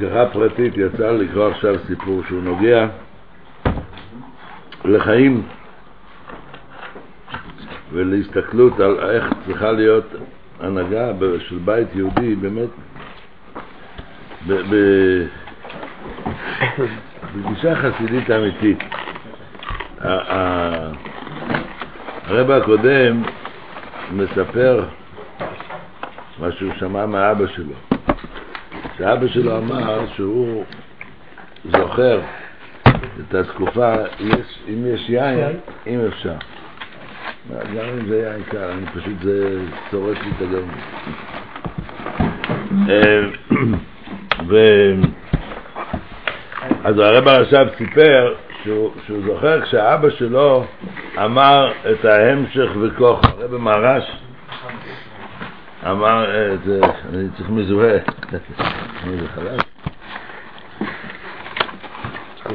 בהשגחה פרטית יצא לקרוא עכשיו סיפור שהוא נוגע לחיים ולהסתכלות על איך צריכה להיות הנהגה של בית יהודי באמת בגישה חסידית אמיתית. הרב הקודם מספר מה שהוא שמע מאבא שלו, שאבא שלו אמר שהוא זוכר את התקופה, יש, אם יש יין, אם אפשר. גם אם זה יין קר, אני פשוט, זה צורף לי את הגרמי. אה, ו... אז הרב עכשיו סיפר שהוא, שהוא זוכר כשאבא שלו אמר את ההמשך וכוח, הרב מרש אמר, אני צריך מזוהה, זה חלק?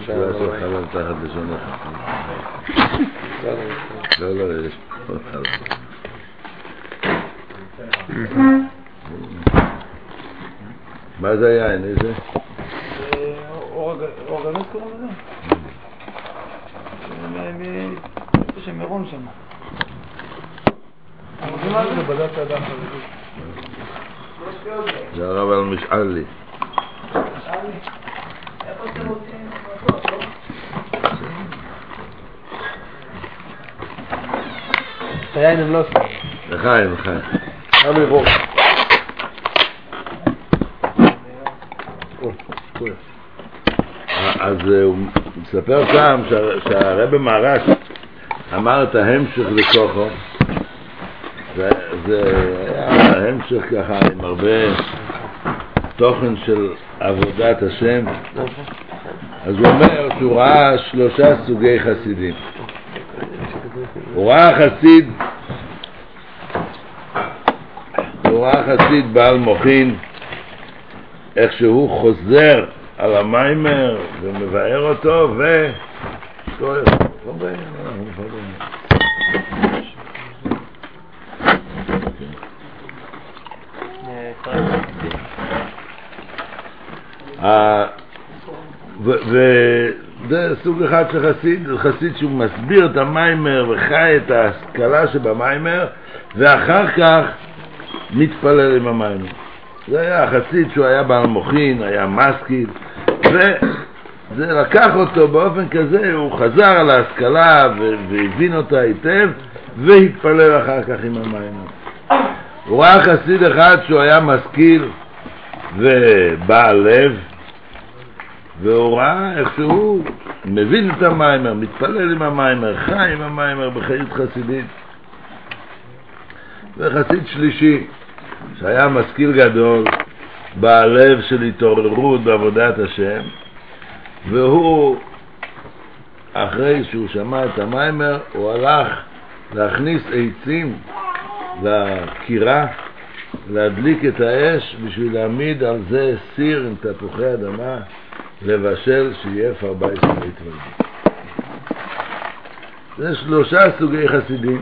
לא לעשות חלל תחת לשונך. לא, לא, יש פה חלל. מה זה היין? איזה? אורגנוס קוראים לזה? איפה שמירון שם. זה הרב על משאלי. היין הם לא עושים. לחיים, לחיים. גם לראות. אז אה, הוא מספר שם שהרבא מהר"ש אמר את ההמשך לכוחו זה, היה המשך ככה עם הרבה תוכן של עבודת השם אז הוא אומר שהוא ראה שלושה סוגי חסידים. הוא ראה חסיד הוא ראה חסיד בעל מוחין איך שהוא חוזר על המיימר ומבאר אותו ו... וזה סוג אחד של חסיד, חסיד שהוא מסביר את המיימר וחי את ההשכלה שבמיימר ואחר כך מתפלל עם המיימר. זה היה חסיד שהוא היה בעל מוחין, היה מסקיל, וזה לקח אותו באופן כזה, הוא חזר על ההשכלה והבין אותה היטב, והתפלל אחר כך עם המים. הוא ראה חסיד אחד שהוא היה משכיל ובעל לב, והוא ראה איך שהוא מבין את המיימר, מתפלל עם המיימר, חי עם המיימר בחיות חסידית. וחסיד שלישי, שהיה משכיל גדול, בעל לב של התעוררות בעבודת השם, והוא, אחרי שהוא שמע את המאמר, הוא הלך להכניס עצים לכירה, להדליק את האש בשביל להעמיד על זה סיר עם תפוחי אדמה, לבשל שיהיה פרבייס להתוועדות. זה שלושה סוגי חסידים,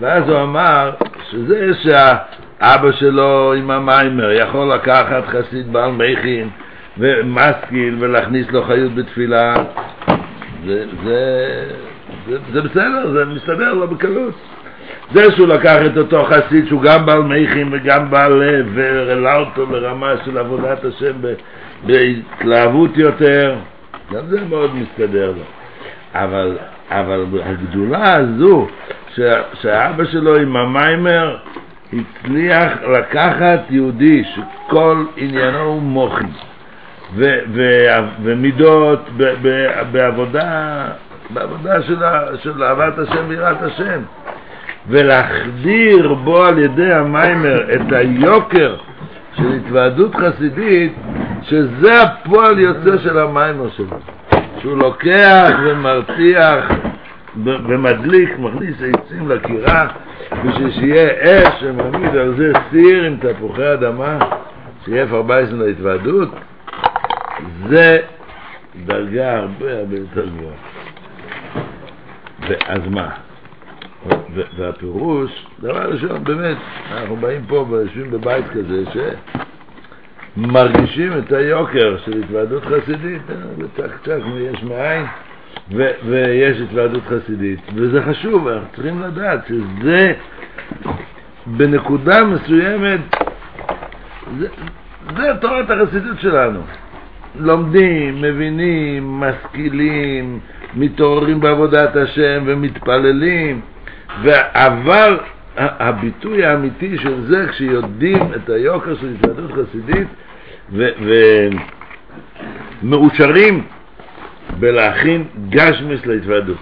ואז הוא אמר שזה שהאבא שלו עם המיימר יכול לקחת חסיד בעל מכין ומשכיל ולהכניס לו חיות בתפילה, זה, זה, זה, זה בסדר, זה מסתדר לו בקלות. זה שהוא לקח את אותו חסיד שהוא גם בעל מכין וגם בעל לב והעלה אותו לרמה של עבודת השם בהתלהבות יותר, גם זה מאוד מסתדר לו. אבל, אבל הגדולה הזו שהאבא שלו עם המיימר הצליח לקחת יהודי שכל עניינו הוא מוחי ומידות בעבודה, בעבודה של, של אהבת השם ויראת השם ולהחדיר בו על ידי המיימר את היוקר של התוועדות חסידית שזה הפועל יוצא של המיימר שלו שהוא לוקח ומרתיח ומדליק, מכניס עצים לקירה בשביל שיהיה אש שמעמיד על זה סיר עם תפוחי אדמה שיהיה פרבייסן להתוועדות זה דרגה הרבה הרבה יותר גבוהה ואז מה? והפירוש, דבר ראשון, באמת, אנחנו באים פה ויושבים בבית כזה מרגישים את היוקר של התוועדות חסידית, אה, וצ'ק צ'ק יש מאין, ויש התוועדות חסידית, וזה חשוב, אנחנו צריכים לדעת שזה בנקודה מסוימת, זה, זה תורת החסידות שלנו. לומדים, מבינים, משכילים, מתעוררים בעבודת השם ומתפללים, אבל הביטוי האמיתי של זה, כשיודעים את היוקר של התוועדות חסידית ומאושרים בלהכין גשמיס להתוועדות.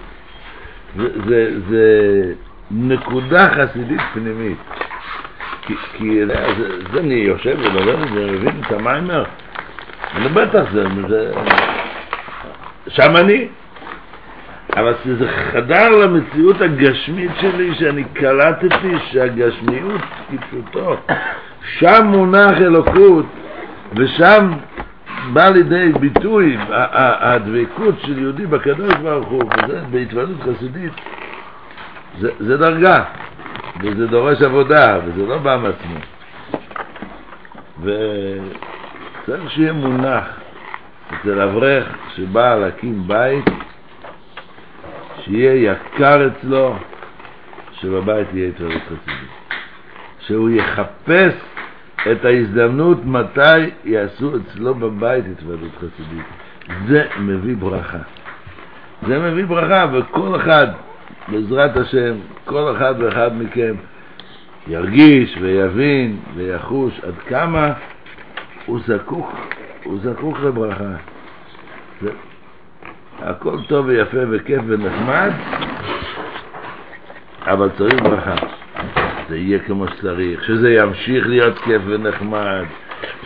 זה, זה, זה נקודה חסידית פנימית. כי, כי זה, זה אני יושב ולומד את זה, מבין את המיימר, אני בטח זה, זה שם אני. אבל זה חדר למציאות הגשמית שלי, שאני קלטתי שהגשמיות כפשוטו, שם מונח אלוקות, ושם בא לידי ביטוי הדבקות של יהודי בקדוש ברוך הוא, וזה בהתוועדות חסידית, זה, זה דרגה, וזה דורש עבודה, וזה לא בא מעצמו. וצריך שיהיה מונח אצל אברך שבא להקים בית, שיהיה יקר אצלו שבבית יהיה התוועדות חסידית. שהוא יחפש את ההזדמנות מתי יעשו אצלו בבית התוועדות חסידית. זה מביא ברכה. זה מביא ברכה, וכל אחד, בעזרת השם, כל אחד ואחד מכם ירגיש ויבין ויחוש עד כמה הוא זקוק, הוא זקוק לברכה. זה, הכל טוב ויפה וכיף ונחמד, אבל צריך ברכה. זה יהיה כמו שצריך, שזה ימשיך להיות כיף ונחמד,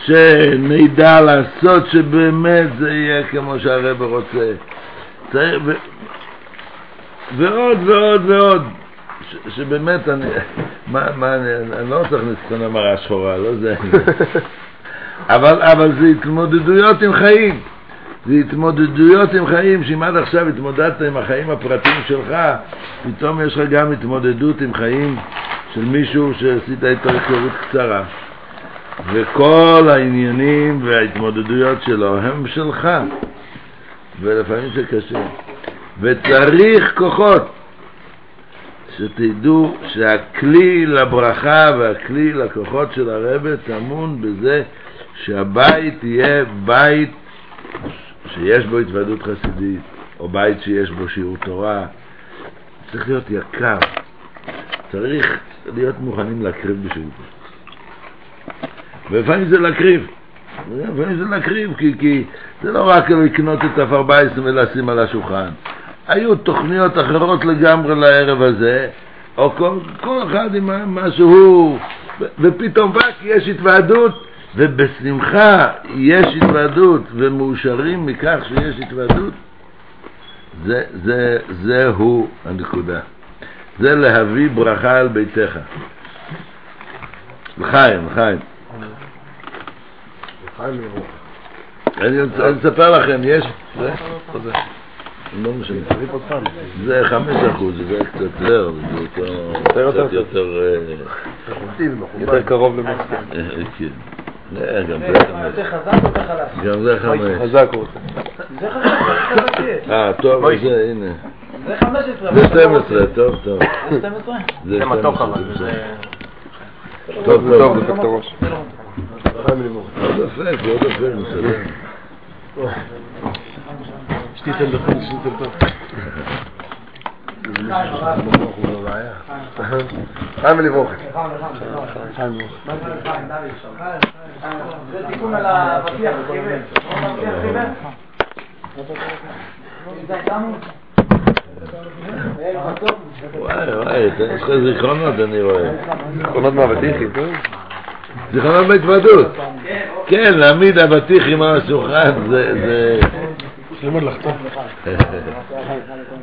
שנדע לעשות שבאמת זה יהיה כמו שהרב רוצה. צריך, ו... ועוד ועוד ועוד, ש... שבאמת אני, מה, מה, אני, אני לא צריך להכניס המראה שחורה, לא זה, אבל, אבל זה התמודדויות עם חיים. זה התמודדויות עם חיים, שאם עד עכשיו התמודדת עם החיים הפרטיים שלך, פתאום יש לך גם התמודדות עם חיים של מישהו שעשית איתו היכרות קצרה. וכל העניינים וההתמודדויות שלו הם שלך, ולפעמים זה קשה. וצריך כוחות, שתדעו שהכלי לברכה והכלי לכוחות של הרבא טמון בזה שהבית יהיה בית שיש בו התוועדות חסידית, או בית שיש בו שיעור תורה, צריך להיות יקר. צריך להיות מוכנים להקריב בשביל זה. ולפעמים זה להקריב. לפעמים זה להקריב, כי, כי זה לא רק לקנות את הפרבייסים ולשים על השולחן. היו תוכניות אחרות לגמרי לערב הזה, או כל, כל אחד עם מה שהוא, ופתאום רק יש התוועדות, ובשמחה יש התוועדות, ומאושרים מכך שיש התוועדות, זה, זה, זהו הנקודה. זה להביא ברכה על ביתך. לחיים, לחיים. אני לספר לכם, יש... זה? לא משנה. זה חמש אחוז, זה קצת יותר, זה יותר... יותר קרוב למסכן. כן. גם זה חמש. יותר חזק או חלש? גם זה חמש. חזק הוא. זה חזק, זה. אה, טוב, זה, הנה. זה 15. זה 12, טוב, טוב. זה 12? זה זה מתוק אבל, 12. זה... טוב, זה טוב. דופק את הראש. עוד יפה, עוד יפה, מסדר. שתיתן דופק, שתיתן טוב. חיים ולברוך. חיים. זה תיקון על חיבר. איתנו? וואי, וואי, יש לך זיכרונות, אני רואה. זיכרונות מהוותיכים, טוב? זיכרונות בהתוועדות. כן, להעמיד אבטיחים על השולחן, זה...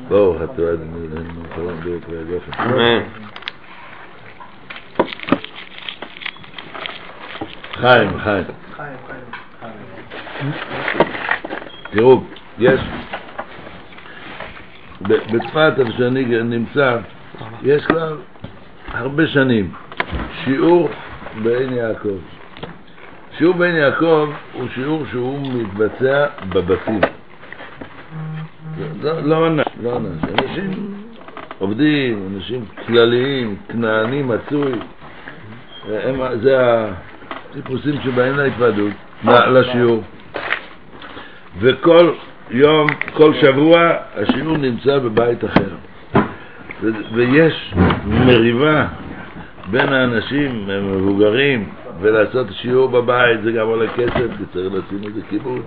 ברוך אתה עד מלחמה ברוך והגופן. אמן. חיים, חיים. תראו, יש, בצפת, איפה שאני נמצא, יש כבר הרבה שנים שיעור בעין יעקב. שיעור בן יעקב הוא שיעור שהוא מתבצע בבתים. לא, ענש, לא. אנשים עובדים, אנשים כלליים, כנעני מצוי, זה הטיפוסים שבאים להתוועדות, לשיעור. וכל יום, כל שבוע, השיעור נמצא בבית אחר. ויש מריבה בין האנשים המבוגרים, ולעשות שיעור בבית זה גם עולה כסף, כי צריך לשים איזה כיבוד.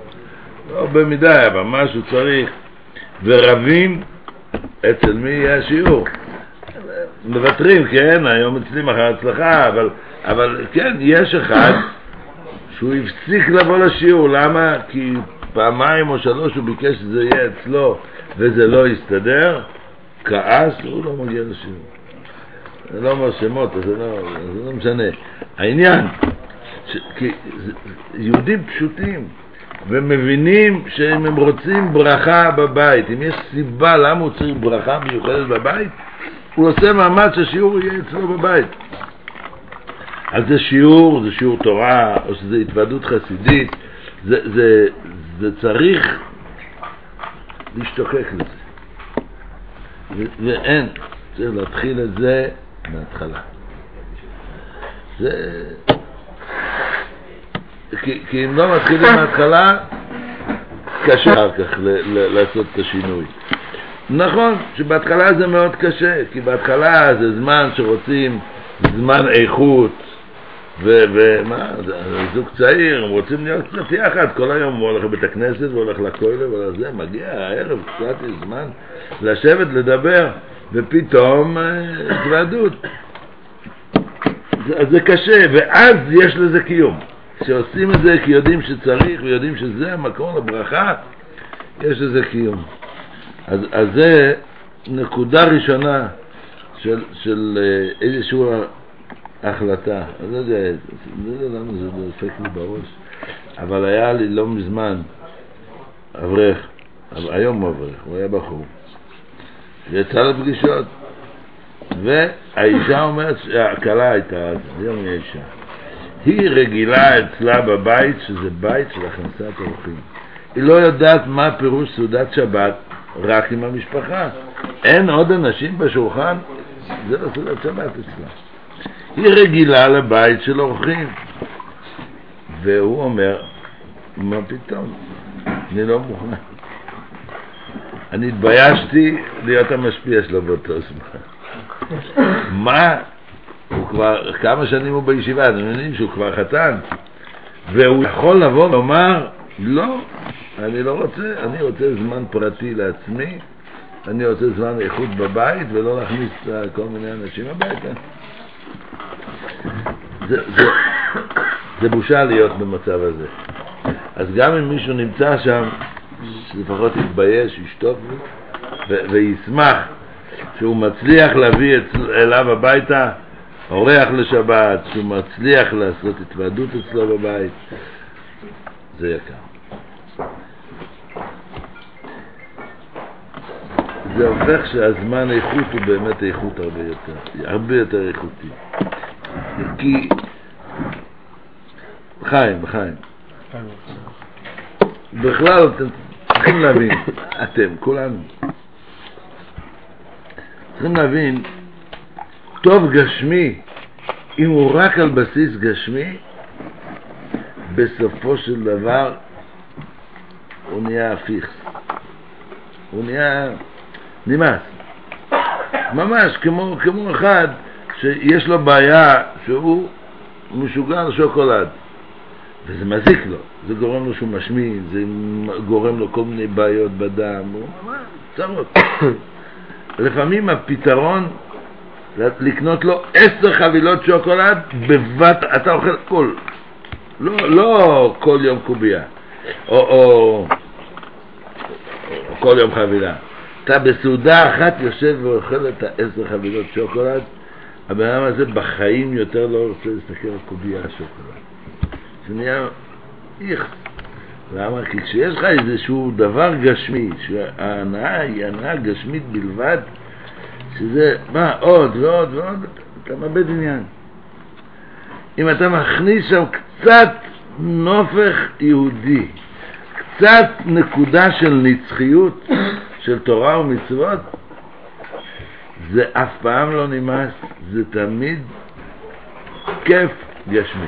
לא במידה, אבל משהו צריך. ורבים אצל מי יהיה השיעור. מוותרים, כן, היום אצלי מחר הצלחה, אבל, אבל כן, יש אחד שהוא הפסיק לבוא לשיעור, למה? כי פעמיים או שלוש הוא ביקש שזה יהיה אצלו וזה לא יסתדר, כעס, הוא לא מגיע לשיעור. אני לא אומר שמות, זה לא, זה לא משנה. העניין, ש, כי יהודים פשוטים, ומבינים שאם הם רוצים ברכה בבית, אם יש סיבה למה הוא צריך ברכה מיוחדת בבית, הוא עושה מאמץ שהשיעור יהיה אצלו בבית. אז זה שיעור, זה שיעור תורה, או שזה התוועדות חסידית, זה, זה, זה צריך להשתוקק לזה. ו- ואין, צריך להתחיל את זה מההתחלה. זה... כי, כי אם לא מתחילים מההתחלה, קשה אחר כך ל- ל- לעשות את השינוי. נכון שבהתחלה זה מאוד קשה, כי בהתחלה זה זמן שרוצים זמן איכות, ומה, זוג צעיר, הם רוצים להיות קצת יחד, כל היום הוא הולך לבית הכנסת והולך לכולל ולזה, מגיע הערב, קצת יש זמן לשבת, לדבר, ופתאום אה, התוועדות. זה, זה קשה, ואז יש לזה קיום. כשעושים את זה כי יודעים שצריך ויודעים שזה המקור לברכה, יש לזה קיום. אז, אז זה נקודה ראשונה של, של אה, איזושהי החלטה. אני לא יודע, לא למה זה דופק לי בראש, אבל היה לי לא מזמן אברך, היום הוא אברך, הוא היה בחור, ויצא לפגישות, והאישה אומרת, הכלה הייתה אז, היום היא אישה, היא רגילה אצלה בבית שזה בית של הכנסת אורחים. היא לא יודעת מה פירוש סעודת שבת רק עם המשפחה. אין עוד אנשים בשולחן, זה לא סעודת שבת אצלה. היא רגילה לבית של אורחים. והוא אומר, מה פתאום, אני לא מוכן. אני התביישתי להיות המשפיע שלו באותו זמן. מה? הוא כבר, כמה שנים הוא בישיבה, אתם יודעים שהוא כבר חתן, והוא יכול לבוא ולומר, לא, אני לא רוצה, אני רוצה זמן פרטי לעצמי, אני רוצה זמן איכות בבית ולא להכניס כל מיני אנשים הביתה. זה, זה, זה בושה להיות במצב הזה. אז גם אם מישהו נמצא שם, שלפחות יתבייש, ישתוק וישמח שהוא מצליח להביא אליו הביתה אורח לשבת, שהוא מצליח לעשות התוועדות אצלו בבית, זה יקר. זה הופך שהזמן איכות הוא באמת איכות הרבה יותר, הרבה יותר איכותי. כי... חיים, חיים. בכלל אתם צריכים להבין, אתם, כולנו, צריכים להבין, טוב גשמי, אם הוא רק על בסיס גשמי, בסופו של דבר הוא נהיה הפיך. הוא נהיה נמאס. ממש כמו, כמו אחד שיש לו בעיה שהוא משוגע על שוקולד וזה מזיק לו, זה גורם לו שהוא משמין, זה גורם לו כל מיני בעיות בדם, הוא ממש צרות. לפעמים הפתרון לקנות לו עשר חבילות שוקולד בבת, אתה אוכל כל, לא, לא כל יום קובייה, או, או, או כל יום חבילה. אתה בסעודה אחת יושב ואוכל את העשר חבילות שוקולד, הבן אדם הזה בחיים יותר לא רוצה להסתכל על קובייה שוקולד. זה נהיה איך. למה? כי כשיש לך איזשהו דבר גשמי, שההנאה היא הנאה גשמית בלבד, שזה, מה, עוד ועוד ועוד, אתה מאבד עניין. אם אתה מכניס שם קצת נופך יהודי, קצת נקודה של נצחיות של תורה ומצוות, זה אף פעם לא נמאס, זה תמיד כיף גשמי.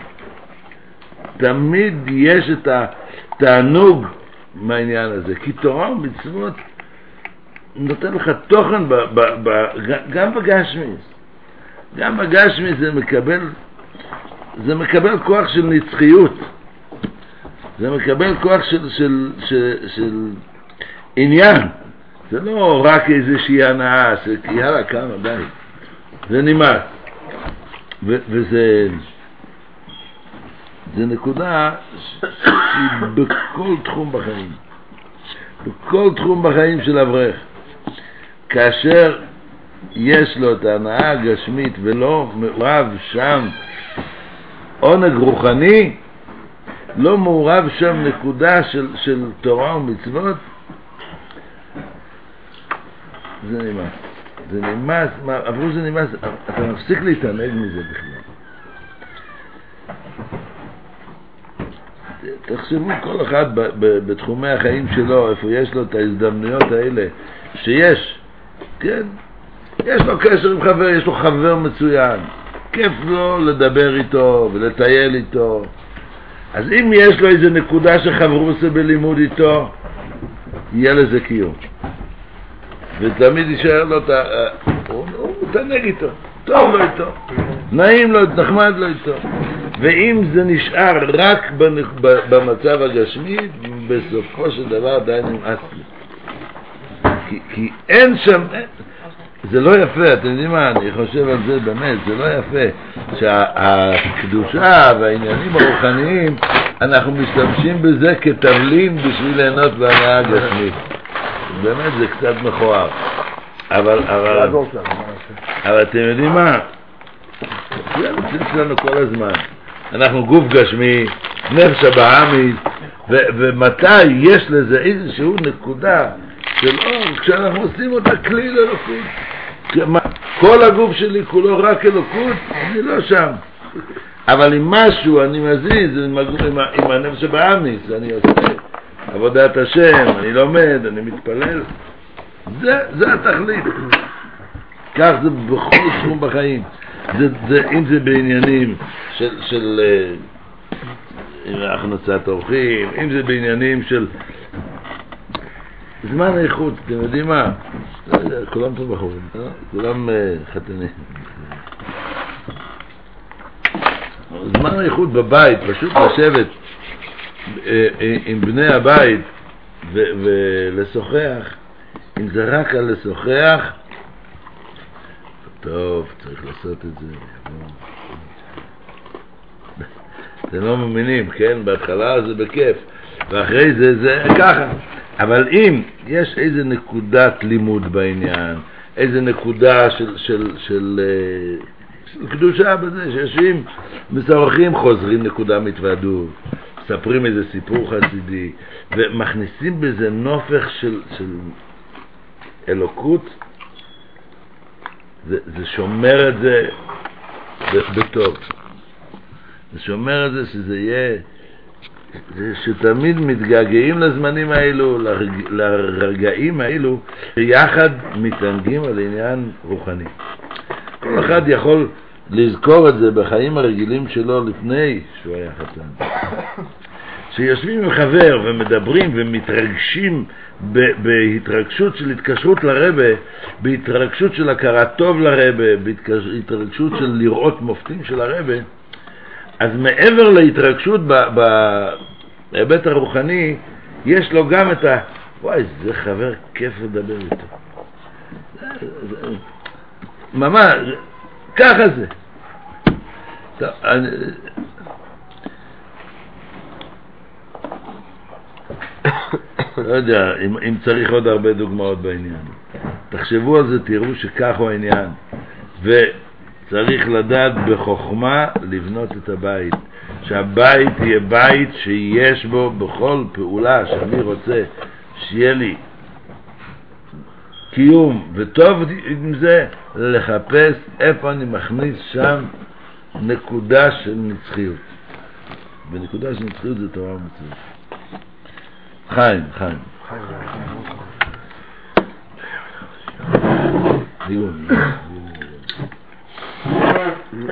תמיד יש את התענוג מהעניין הזה, כי תורה ומצוות נותן לך תוכן ב, ב, ב, גם בגשמי. גם בגשמי זה מקבל, זה מקבל כוח של נצחיות. זה מקבל כוח של, של, של, של עניין. זה לא רק איזושהי הנאה, זה יאללה, כמה, די. זה נמאס. וזה זה נקודה שהיא בכל תחום בחיים. בכל תחום בחיים של אברך. כאשר יש לו את ההנאה הגשמית ולא מעורב שם עונג רוחני, לא מעורב שם נקודה של, של תורה ומצוות, זה נמאס. זה נמאס, עברו זה נמאס, אתה מפסיק להתענג מזה בכלל. תחשבו כל אחד בתחומי החיים שלו, איפה יש לו את ההזדמנויות האלה, שיש, כן, יש לו קשר עם חבר, יש לו חבר מצוין, כיף לו לדבר איתו ולטייל איתו. אז אם יש לו איזה נקודה שחברוסה בלימוד איתו, יהיה לזה קיום. ותמיד יישאר לו את ה... הוא מתענג איתו, טוב לו איתו, נעים לו, נחמד לו איתו. ואם זה נשאר רק במצב הגשמי, בסופו של דבר די נמאס לי. כי, כי אין שם, זה לא יפה, אתם יודעים מה, אני חושב על זה באמת, זה לא יפה, שהקדושה והעניינים הרוחניים, אנחנו משתמשים בזה כתבלין בשביל ליהנות בהנאה הגשמית. באמת זה קצת מכוער. אבל, אבל, אבל אתם יודעים מה? זה המציאות שלנו כל הזמן. אנחנו גוף גשמי, נפש הבעמית, ומתי יש לזה איזושהי נקודה של אור, כשאנחנו עושים אותה כלי לאלוקות. כל הגוף שלי כולו רק אלוקות, אני לא שם. אבל עם משהו אני מזיז, עם, עם, עם הנפש הבעמיס, אני עושה עבודת השם, אני לומד, אני מתפלל. זה, זה התכלית. כך זה בכל תחום בחיים. זה, זה, אם זה בעניינים של, של אה, הכנסת אורחים, אם זה בעניינים של זמן איכות, אתם יודעים מה? כולם פה בחורים, אה? כולם אה, חתנים. זמן איכות בבית, פשוט לשבת עם בני הבית ולשוחח, אם זה רק על לשוחח, טוב, צריך לעשות את זה. אתם לא מאמינים, כן? בהתחלה זה בכיף, ואחרי זה זה ככה. אבל אם יש איזה נקודת לימוד בעניין, איזה נקודה של, של, של, אה, של קדושה בזה, שיושבים, משוחחים, חוזרים נקודה מתוועדות, מספרים איזה סיפור חסידי, ומכניסים בזה נופך של, של אלוקות, זה, זה שומר את זה בטוב. זה שומר את זה שזה יהיה, זה שתמיד מתגעגעים לזמנים האלו, לרג, לרגעים האלו, שיחד מתענגים על עניין רוחני. כל אחד יכול לזכור את זה בחיים הרגילים שלו לפני שהוא היה חתן. שיושבים עם חבר ומדברים ומתרגשים בהתרגשות של התקשרות לרבה, בהתרגשות של הכרת טוב לרבה, בהתרגשות של לראות מופתים של הרבה, אז מעבר להתרגשות בהיבט הרוחני, יש לו גם את ה... וואי, זה חבר כיף לדבר איתו. ממש, ככה זה. לא יודע, אם, אם צריך עוד הרבה דוגמאות בעניין. תחשבו על זה, תראו שכך הוא העניין. וצריך לדעת בחוכמה לבנות את הבית. שהבית יהיה בית שיש בו בכל פעולה שאני רוצה שיהיה לי קיום, וטוב עם זה לחפש איפה אני מכניס שם נקודה של נצחיות. בנקודה של נצחיות זה תורה ומצוות. חיים, חיים. ניגון.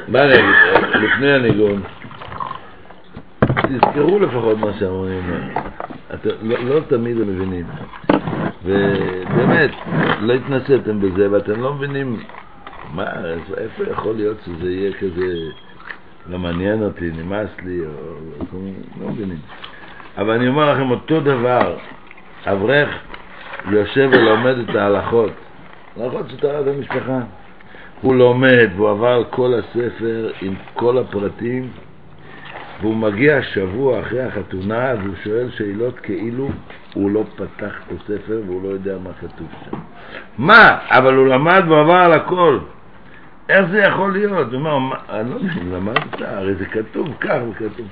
מה אני אגיד? לפני הניגון, תזכרו לפחות מה. אתם לא, לא תמיד הם מבינים. ובאמת, לא התנסיתם בזה, ואתם לא מבינים מה, איפה יכול להיות שזה יהיה כזה, לא מעניין אותי, נמאס לי, או לא מבינים. אבל אני אומר לכם אותו דבר, אברך יושב ולומד את ההלכות, ההלכות של טהרת המשפחה. הוא לומד והוא עבר על כל הספר עם כל הפרטים, והוא מגיע שבוע אחרי החתונה והוא שואל שאלות כאילו הוא לא פתח את הספר והוא לא יודע מה כתוב שם. מה? אבל הוא למד והוא עבר על הכל. איך זה יכול להיות? הוא אומר, מה, אני לא יודע, למדת, הרי זה כתוב כך וכתוב.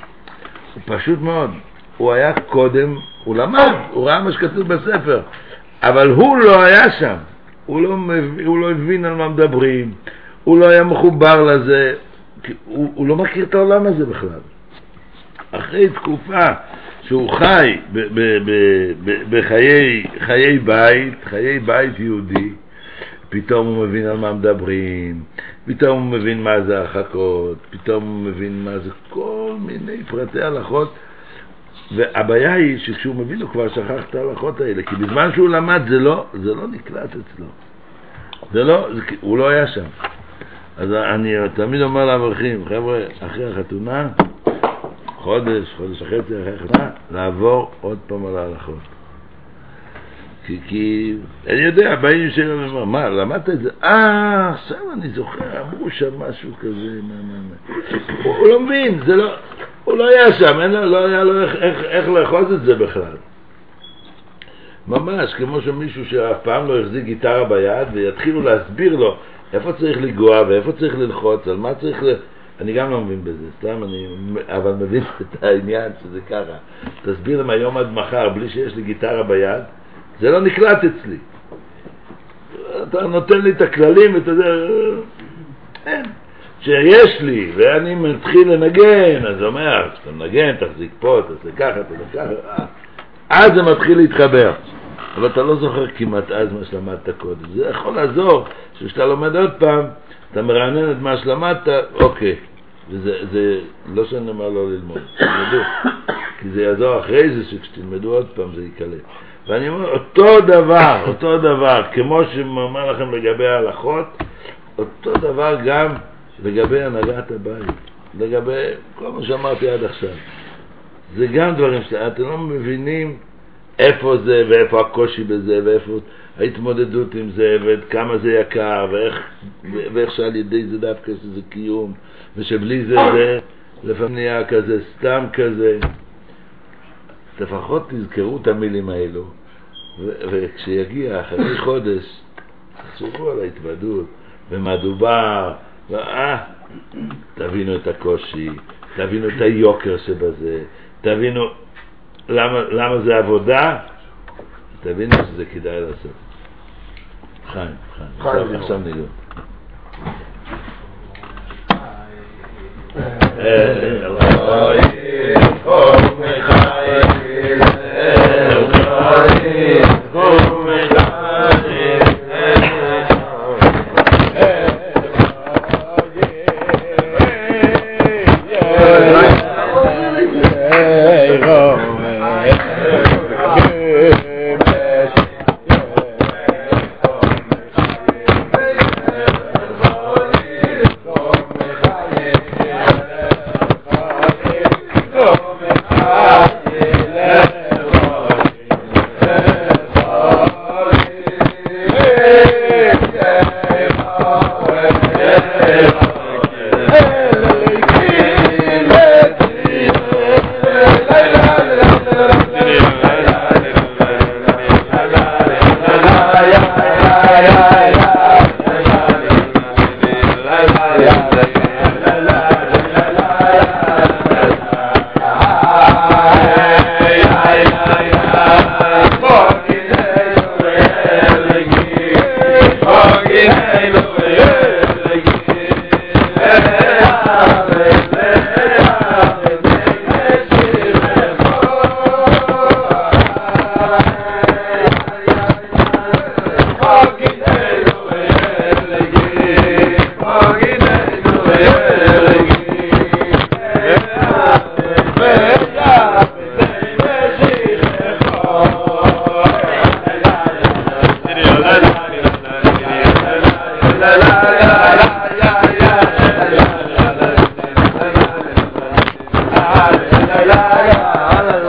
פשוט מאוד. הוא היה קודם, הוא למד, הוא ראה מה שכתוב בספר, אבל הוא לא היה שם. הוא לא, מבין, הוא לא הבין על מה מדברים, הוא לא היה מחובר לזה, הוא, הוא לא מכיר את העולם הזה בכלל. אחרי תקופה שהוא חי בחיי בית, חיי בית יהודי, פתאום הוא מבין על מה מדברים, פתאום הוא מבין מה זה הרחקות, פתאום הוא מבין מה זה כל מיני פרטי הלכות, והבעיה היא שכשהוא מבין הוא כבר שכח את ההלכות האלה, כי בזמן שהוא למד זה לא, זה לא נקלט אצלו. זה לא, זה, הוא לא היה שם. אז אני תמיד אומר לאברכים, חבר'ה, אחרי החתונה, חודש, חודש וחצי אחרי החתונה, לעבור עוד פעם על ההלכות. כי, כי אני יודע, באים שלו ואומרים, מה, למדת את זה? אה, עכשיו אני זוכר, אמרו שם משהו כזה, מה, מה, מה. הוא לא מבין, זה לא, הוא לא היה שם, אין לא היה לו איך, איך, איך לאחוז את זה בכלל. ממש, כמו שמישהו שאף פעם לא החזיק גיטרה ביד ויתחילו להסביר לו איפה צריך לגוע ואיפה צריך ללחוץ, על מה צריך ל... אני גם לא מבין בזה, סתם אני, אבל מבין את העניין שזה ככה. תסביר להם היום עד מחר בלי שיש לי גיטרה ביד, זה לא נקלט אצלי. אתה נותן לי את הכללים ואתה יודע, אין. שיש לי, ואני מתחיל לנגן, אז אומר, כשאתה מנגן, תחזיק פה, תעשה ככה, תעשה ככה, אז זה מתחיל להתחבר. אבל אתה לא זוכר כמעט אז מה שלמדת קודם. זה יכול לעזור, שכשאתה לומד עוד פעם, אתה מרענן את מה שלמדת, אוקיי. וזה זה, לא שאני אומר לא ללמוד, תלמדו, כי זה יעזור אחרי זה שכשתלמדו עוד פעם זה ייקלט. ואני אומר, אותו דבר, אותו דבר, כמו שאומר לכם לגבי ההלכות, אותו דבר גם לגבי הנהגת הבית, לגבי כל מה שאמרתי עד עכשיו. זה גם דברים שאתם לא מבינים איפה זה ואיפה הקושי בזה ואיפה ההתמודדות עם זה וכמה זה יקר ואיך, ואיך שעל ידי זה דווקא שזה קיום ושבלי זה זה לפעמים נהיה כזה סתם כזה. לפחות תזכרו את המילים האלו וכשיגיע אחרי חודש תחשבו על ההתוודות ומה דובר ואה, תבינו את הקושי, תבינו את היוקר שבזה, תבינו למה, למה זה עבודה, תבינו שזה כדאי לעשות. חיים, חיים, עכשיו ניגוד. אלוהי, חום וחיים, אלוהי, חום Ahora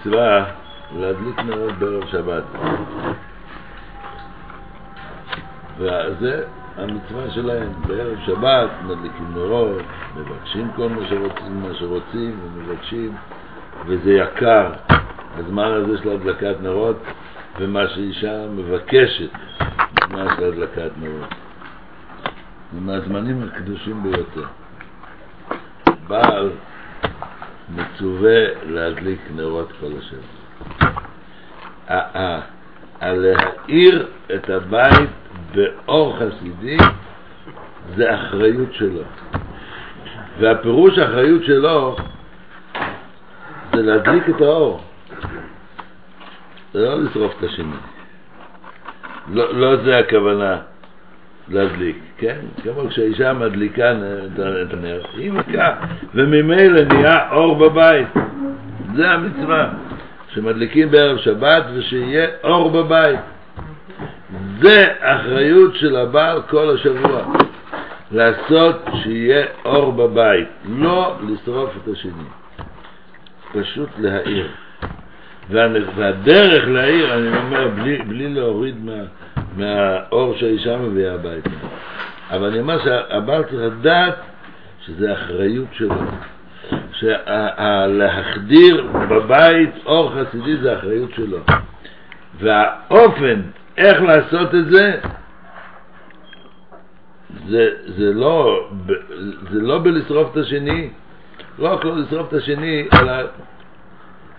מצווה להדליק נרות בערב שבת. וזה המצווה שלהם. בערב שבת מדליקים נרות, מבקשים כל מה שרוצים, מה שרוצים ומבקשים, וזה יקר. הזמן הזה של הדלקת נרות, ומה שאישה מבקשת בזמן של הדלקת נרות. זה מהזמנים הקדושים ביותר. בעל מצווה להדליק נרות כל השבוע. להאיר את הבית באור חסידי זה אחריות שלו. והפירוש האחריות שלו זה להדליק את האור. זה לא לשרוף את השני. לא, לא זה הכוונה להדליק, כן? כמו כשהאישה מדליקה את הנר, היא מכה, וממילא נהיה אור בבית. זה המצווה, שמדליקים בערב שבת ושיהיה אור בבית. זה אחריות של הבעל כל השבוע, לעשות שיהיה אור בבית, לא לשרוף את השני, פשוט להעיר. והדרך להעיר, אני אומר, בלי, בלי להוריד מה, מהאור שהאישה מביאה הביתה. אבל אני אומר שהבעל צריך לדעת שזה אחריות שלו. שלהחדיר בבית אור חסידי זה אחריות שלו. והאופן איך לעשות את זה, זה, זה, לא, זה לא בלשרוף את השני, לא רק לא לשרוף את השני, אלא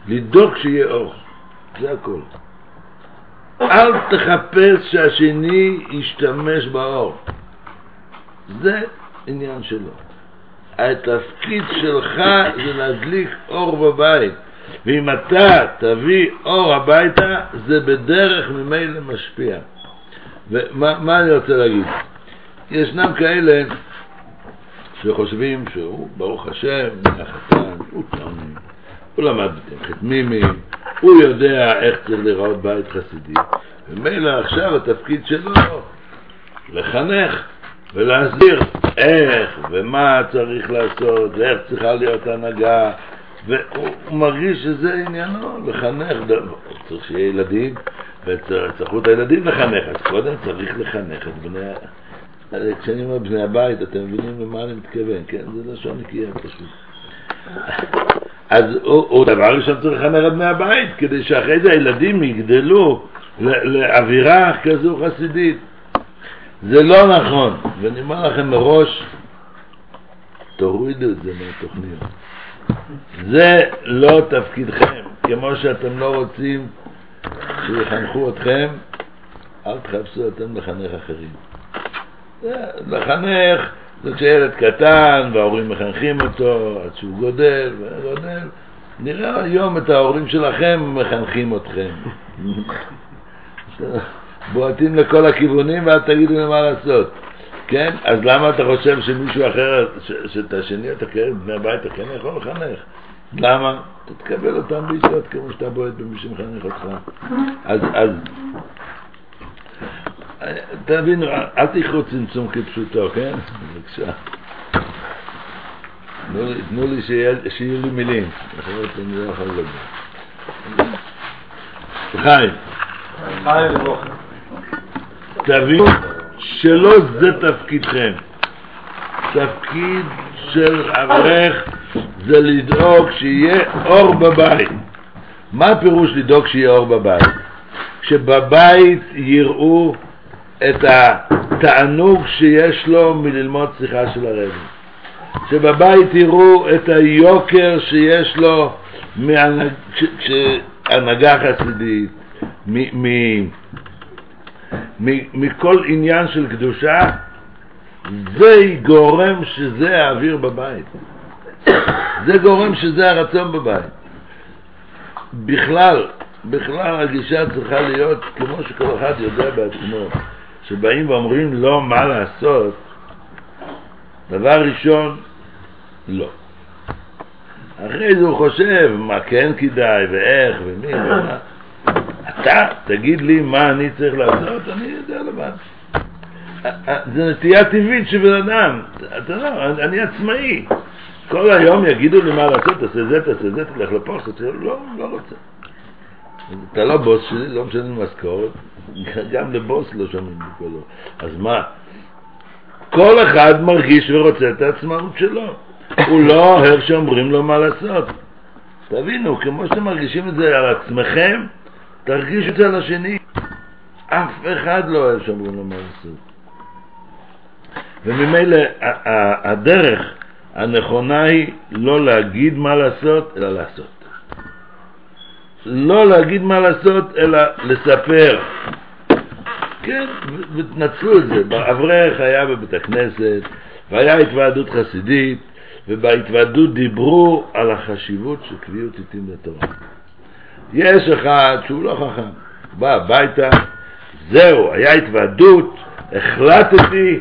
לדאוג שיהיה אור, זה הכל. אל תחפש שהשני ישתמש באור. זה עניין שלו. התפקיד שלך זה להדליק אור בבית. ואם אתה תביא אור הביתה, זה בדרך ממילא משפיע. ומה אני רוצה להגיד? ישנם כאלה שחושבים שהוא, ברוך השם, מהחתן, הוא תאומים, הוא למד חתמימים, הוא יודע איך צריך לראות בית חסידי, ומילא עכשיו התפקיד שלו לחנך ולהסביר איך ומה צריך לעשות ואיך צריכה להיות הנהגה והוא מרגיש שזה עניינו, לחנך, צריך שיהיה ילדים וצריכו את הילדים לחנך, אז קודם צריך לחנך את בני... כשאני אומר בני הבית, אתם מבינים למה אני מתכוון, כן? זה לשון נקייה פשוט. אז הוא, דבר ראשון צריך לחנך את בני הבית, כדי שאחרי זה הילדים יגדלו לאווירה כזו חסידית. זה לא נכון, ואני אומר לכם מראש, תורידו את זה מהתוכניות. זה לא תפקידכם, כמו שאתם לא רוצים שיחנכו אתכם, אל תחפשו אתם לחנך אחרים. לחנך זה כשילד קטן וההורים מחנכים אותו עד שהוא גודל וגודל. נראה היום את ההורים שלכם מחנכים אתכם. בועטים לכל הכיוונים ואל תגידו לי מה לעשות. כן? אז למה אתה חושב שמישהו אחר, שאת השני אתה קרב בני הבית, אתה כן יכול לחנך? למה? תתקבל אותם ביצות כמו שאתה בועט במי שמחנך אותך. אז, אז, תבינו, אל תקחו צמצום כפשוטו, כן? בבקשה. תנו לי שיהיו לי מילים, אחרת אני לא יכול לדבר. חיים. חיים תבינו שלא זה תפקידכם. תפקיד של אברך זה לדאוג שיהיה אור בבית. מה הפירוש לדאוג שיהיה אור בבית? שבבית יראו את התענוג שיש לו מללמוד שיחה של הרבי. שבבית יראו את היוקר שיש לו מהנהגה חסידית, מכל עניין של קדושה, זה גורם שזה האוויר בבית. זה גורם שזה הרצון בבית. בכלל, בכלל הגישה צריכה להיות כמו שכל אחד יודע בעצמו, שבאים ואומרים לו לא, מה לעשות, דבר ראשון, לא. אחרי זה הוא חושב מה כן כדאי ואיך ומי ומה. אתה תגיד לי מה אני צריך לעשות, אני יודע לבד. זה נטייה טבעית של בן אדם, אתה לא, אני עצמאי. כל היום יגידו לי מה לעשות, תעשה זה, תעשה זה, תלך לפה, תעשה לא, לא רוצה. אתה לא בוס שלי, לא משנה משכורת, גם לבוס לא שומעים בקולו. אז מה? כל אחד מרגיש ורוצה את העצמאות שלו. הוא לא אוהב שאומרים לו מה לעשות. תבינו, כמו שאתם מרגישים את זה על עצמכם, תרגישו את זה על השני. אף אחד לא אוהב שאומרים לו מה לעשות. וממילא הדרך הנכונה היא לא להגיד מה לעשות, אלא לעשות. לא להגיד מה לעשות, אלא לספר. כן, ותנצלו את זה. אברך היה בבית הכנסת, והיה התוועדות חסידית, ובהתוועדות דיברו על החשיבות של קביעות עיתים לתורה. יש אחד שהוא לא חכם, בא הביתה, זהו, היה התוועדות, החלטתי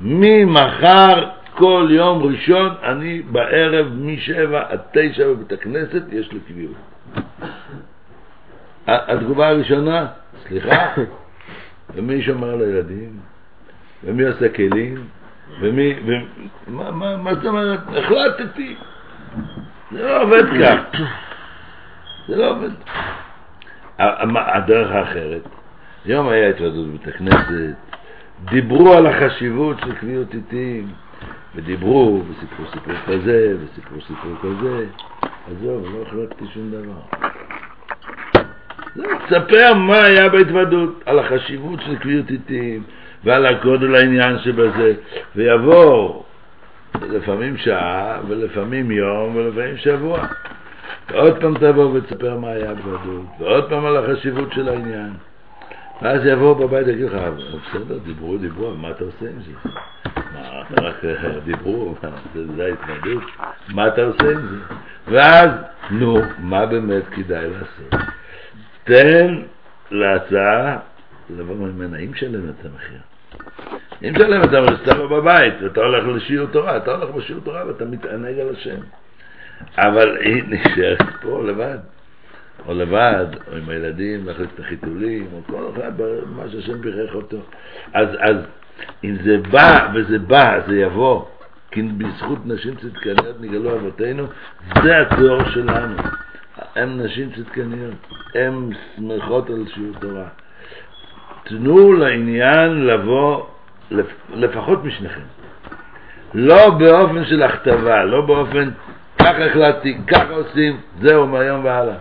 ממחר כל יום ראשון, אני בערב משבע עד תשע בבית הכנסת, יש לי קביעות. התגובה הראשונה, סליחה, ומי שומר על הילדים? ומי עושה כלים? ומי, ומה, מה, מה זאת אומרת? החלטתי. זה לא עובד כך. זה לא עובד. הדרך האחרת, היום היה התוועדות בבית הכנסת, דיברו על החשיבות של קביעות עיתים, ודיברו, וסיפרו סיפור כזה, וסיפרו סיפור כזה. עזוב, לא החלטתי שום דבר. תספר מה היה בהתוועדות, על החשיבות של קביעות עיתים, ועל הגודל העניין שבזה, ויעבור לפעמים שעה, ולפעמים יום, ולפעמים שבוע. ועוד פעם תבוא ותספר מה היה בהתוועדות, ועוד פעם על החשיבות של העניין. ואז יבוא בבית ויגיד לך, בסדר, דיברו, דיברו, מה אתה עושה עם זה? רק דיברו, זה ההתנגדות, מה אתה עושה עם זה? ואז, נו, מה באמת כדאי לעשות? תן להצעה לבוא ממנה, היא משלמת את המחיר. היא משלמת את המחיר, שאתה בבית, ואתה הולך לשיעור תורה, אתה הולך בשיעור תורה ואתה מתענג על השם. אבל היא נשארת פה לבד. או לבד, או עם הילדים, להחליף את החיתולים, או כל אחד, מה שהשם בירך אותו. אז, אז אם זה בא, וזה בא, זה יבוא, כי בזכות נשים צדקניות נגלו אבותינו, זה הצוהר שלנו. הן נשים צדקניות, הן שמחות על שיעור תורה. תנו לעניין לבוא לפחות משניכם. לא באופן של הכתבה, לא באופן, ככה החלטתי, ככה עושים, זהו מהיום והלאה.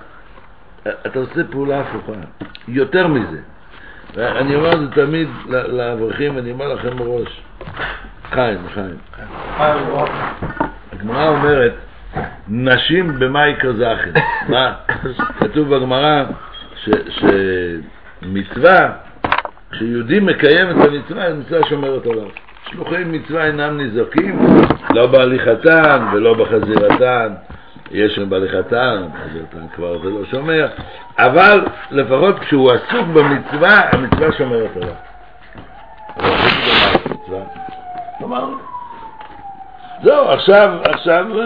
אתה עושה פעולה הפוכה, יותר מזה. אני אומר את זה תמיד לאברכים, אני אומר לכם בראש, חיים, חיים. הגמרא אומרת, נשים במאי קזחין. מה? כתוב בגמרא שמצווה, כשיהודי מקיים את המצווה, המצווה שומרת עליו. שלוחי מצווה אינם ניזוקים, לא בהליכתן ולא בחזירתן. יש שם בהליכתן, חזירתן כבר זה לא שומר, אבל לפחות כשהוא עסוק במצווה, המצווה שומרת עליו. זהו, עכשיו, עכשיו אה,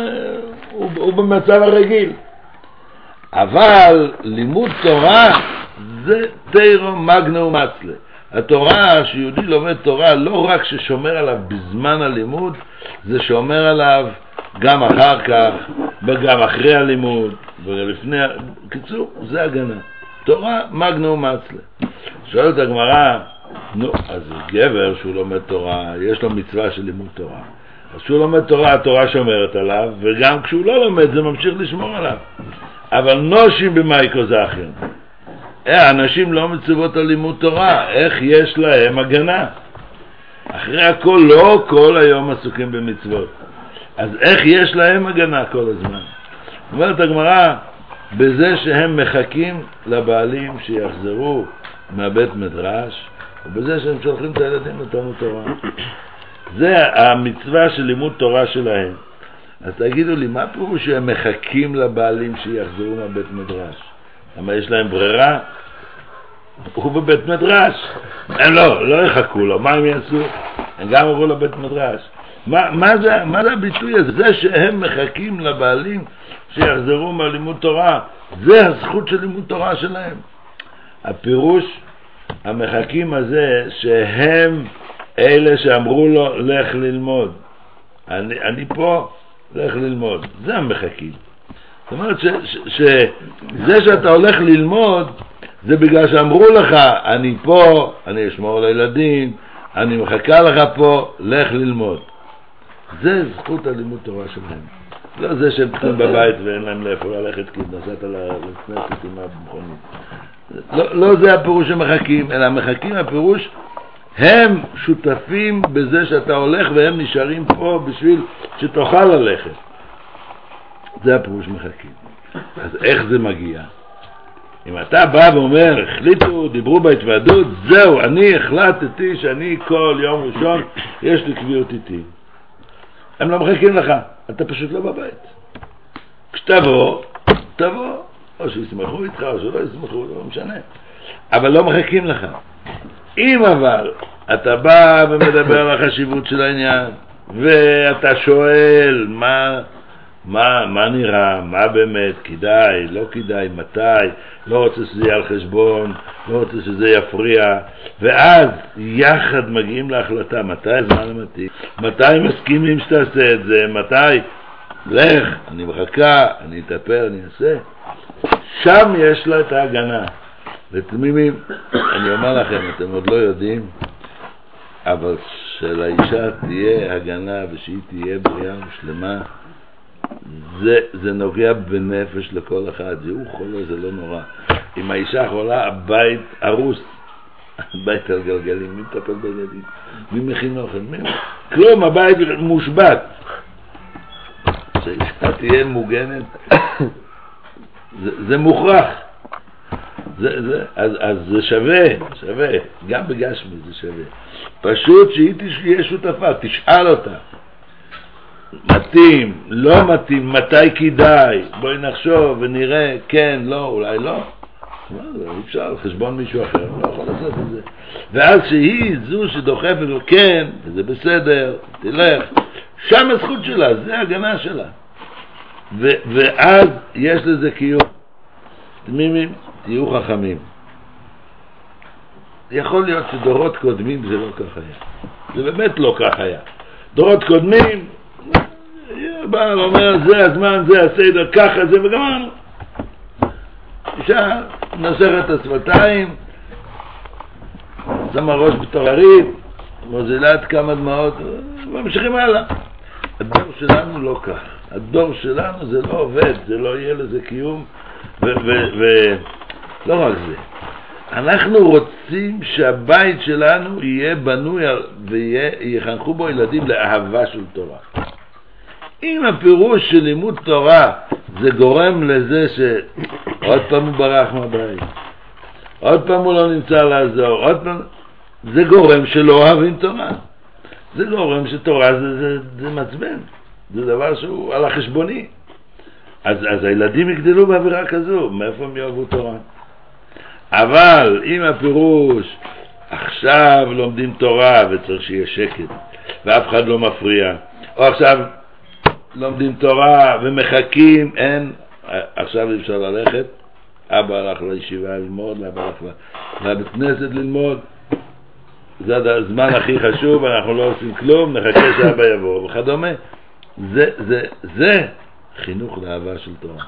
הוא, הוא במצב הרגיל. אבל לימוד תורה זה תירו מגנו מצלה. התורה, שיהודי לומד תורה, לא רק ששומר עליו בזמן הלימוד, זה שומר עליו גם אחר כך, וגם אחרי הלימוד, ולפני... בקיצור, זה הגנה. תורה מגנו מצלה. שואלת הגמרא, נו, אז גבר שהוא לומד תורה, יש לו מצווה של לימוד תורה. אז כשהוא לומד תורה, התורה שומרת עליו, וגם כשהוא לא לומד זה ממשיך לשמור עליו. אבל נושים במייקו זכין. אה, אנשים לא מצוות על לימוד תורה, איך יש להם הגנה? אחרי הכל לא כל היום עסוקים במצוות. אז איך יש להם הגנה כל הזמן? אומרת הגמרא, בזה שהם מחכים לבעלים שיחזרו מהבית מדרש, ובזה שהם שולחים את הילדים לתלמוד תורה. זה המצווה של לימוד תורה שלהם. אז תגידו לי, מה פירוש שהם מחכים לבעלים שיחזרו מהבית מדרש? למה יש להם ברירה? הוא בבית מדרש. הם לא, לא יחכו לו, מה הם יעשו? הם גם עברו לבית מדרש. מה, מה, זה, הביטוי הזה? זה שהם מחכים לבעלים שיחזרו מהלימוד תורה, זה הזכות של לימוד תורה שלהם. הפירוש, המחכים הזה, שהם אלה שאמרו לו, לך ללמוד. אני, אני פה, לך ללמוד. זה המחכים. זאת אומרת שזה שאתה הולך ללמוד, זה בגלל שאמרו לך, אני פה, אני אשמור על הילדים, אני מחכה לך פה, לך ללמוד. זה זכות הלימוד תורה שלהם. לא זה שהם פתאום בבית ואין להם לאיפה ללכת כי נסעת לכנסת עם המכונית. לא, לא זה הפירוש שמחכים, אלא מחכים הפירוש הם שותפים בזה שאתה הולך והם נשארים פה בשביל שתוכל ללכת. זה הפירוש מחכים. אז איך זה מגיע? אם אתה בא ואומר, החליטו, דיברו בהתוועדות, זהו, אני החלטתי שאני כל יום ראשון, יש לי קביעות איתי. הם לא מחכים לך, אתה פשוט לא בבית. כשתבוא, תבוא, או שישמחו איתך או שלא ישמחו, לא משנה. אבל לא מחכים לך. אם אבל אתה בא ומדבר על החשיבות של העניין, ואתה שואל מה, מה, מה נראה, מה באמת, כדאי, לא כדאי, מתי, לא רוצה שזה יהיה על חשבון, לא רוצה שזה יפריע, ואז יחד מגיעים להחלטה מתי הזמן המתאים, מתי מסכימים שתעשה את זה, מתי, לך, אני מחכה, אני אטפל, אני אעשה. שם יש לה את ההגנה. ותמימים, אני אומר לכם, אתם עוד לא יודעים, אבל שלאישה תהיה הגנה ושהיא תהיה בריאה ושלמה, זה, זה נוגע בנפש לכל אחד, זה הוא חולה, זה לא נורא. אם האישה חולה, הבית הרוס, הבית על גלגלים, מי מטפל בילדים? מי מכין אוכל? מי? כלום, הבית מושבת. שהאישה תהיה מוגנת, זה, זה מוכרח. זה, זה, אז, אז זה שווה, שווה, גם בגשמי זה שווה. פשוט שהיא תהיה שותפה, תשאל אותה. מתאים, לא מתאים, מתי כדאי, בואי נחשוב ונראה, כן, לא, אולי לא. אי אפשר חשבון מישהו אחר, לא יכול לעשות את זה. ואז שהיא זו שדוחפת לו, כן, זה בסדר, תלך, שם הזכות שלה, זה הגנה שלה. ו- ואז יש לזה קיום. תמימים, תהיו חכמים. יכול להיות שדורות קודמים זה לא כך היה. זה באמת לא כך היה. דורות קודמים, בא ואומר, זה הזמן, זה הסדר, ככה זה, וגמרנו. אישה נסרת השפתיים, שמה ראש בתור הריב, מוזילת כמה דמעות, וממשיכים הלאה. הדור שלנו לא כך. הדור שלנו זה לא עובד, זה לא יהיה לזה קיום, ולא רק זה. אנחנו רוצים שהבית שלנו יהיה בנוי ויחנכו בו ילדים לאהבה של תורה. אם הפירוש של לימוד תורה זה גורם לזה שעוד פעם הוא ברח מהבית, עוד פעם הוא לא נמצא לעזור, עוד פעם... זה גורם שלא אוהבים תורה. זה גורם שתורה זה, זה, זה מעצבן, זה דבר שהוא על החשבוני. אז, אז הילדים יגדלו באווירה כזו, מאיפה הם יאהבו תורה? אבל אם הפירוש עכשיו לומדים תורה וצריך שיהיה שקט ואף אחד לא מפריע, או עכשיו לומדים תורה ומחכים, אין, עכשיו אי אפשר ללכת, אבא הלך לישיבה ללמוד, אבא הלך לבית כנסת ללמוד, זה הזמן הכי חשוב, אנחנו לא עושים כלום, נחכה שאבא יבוא וכדומה. זה, זה, זה חינוך לאהבה של תורה.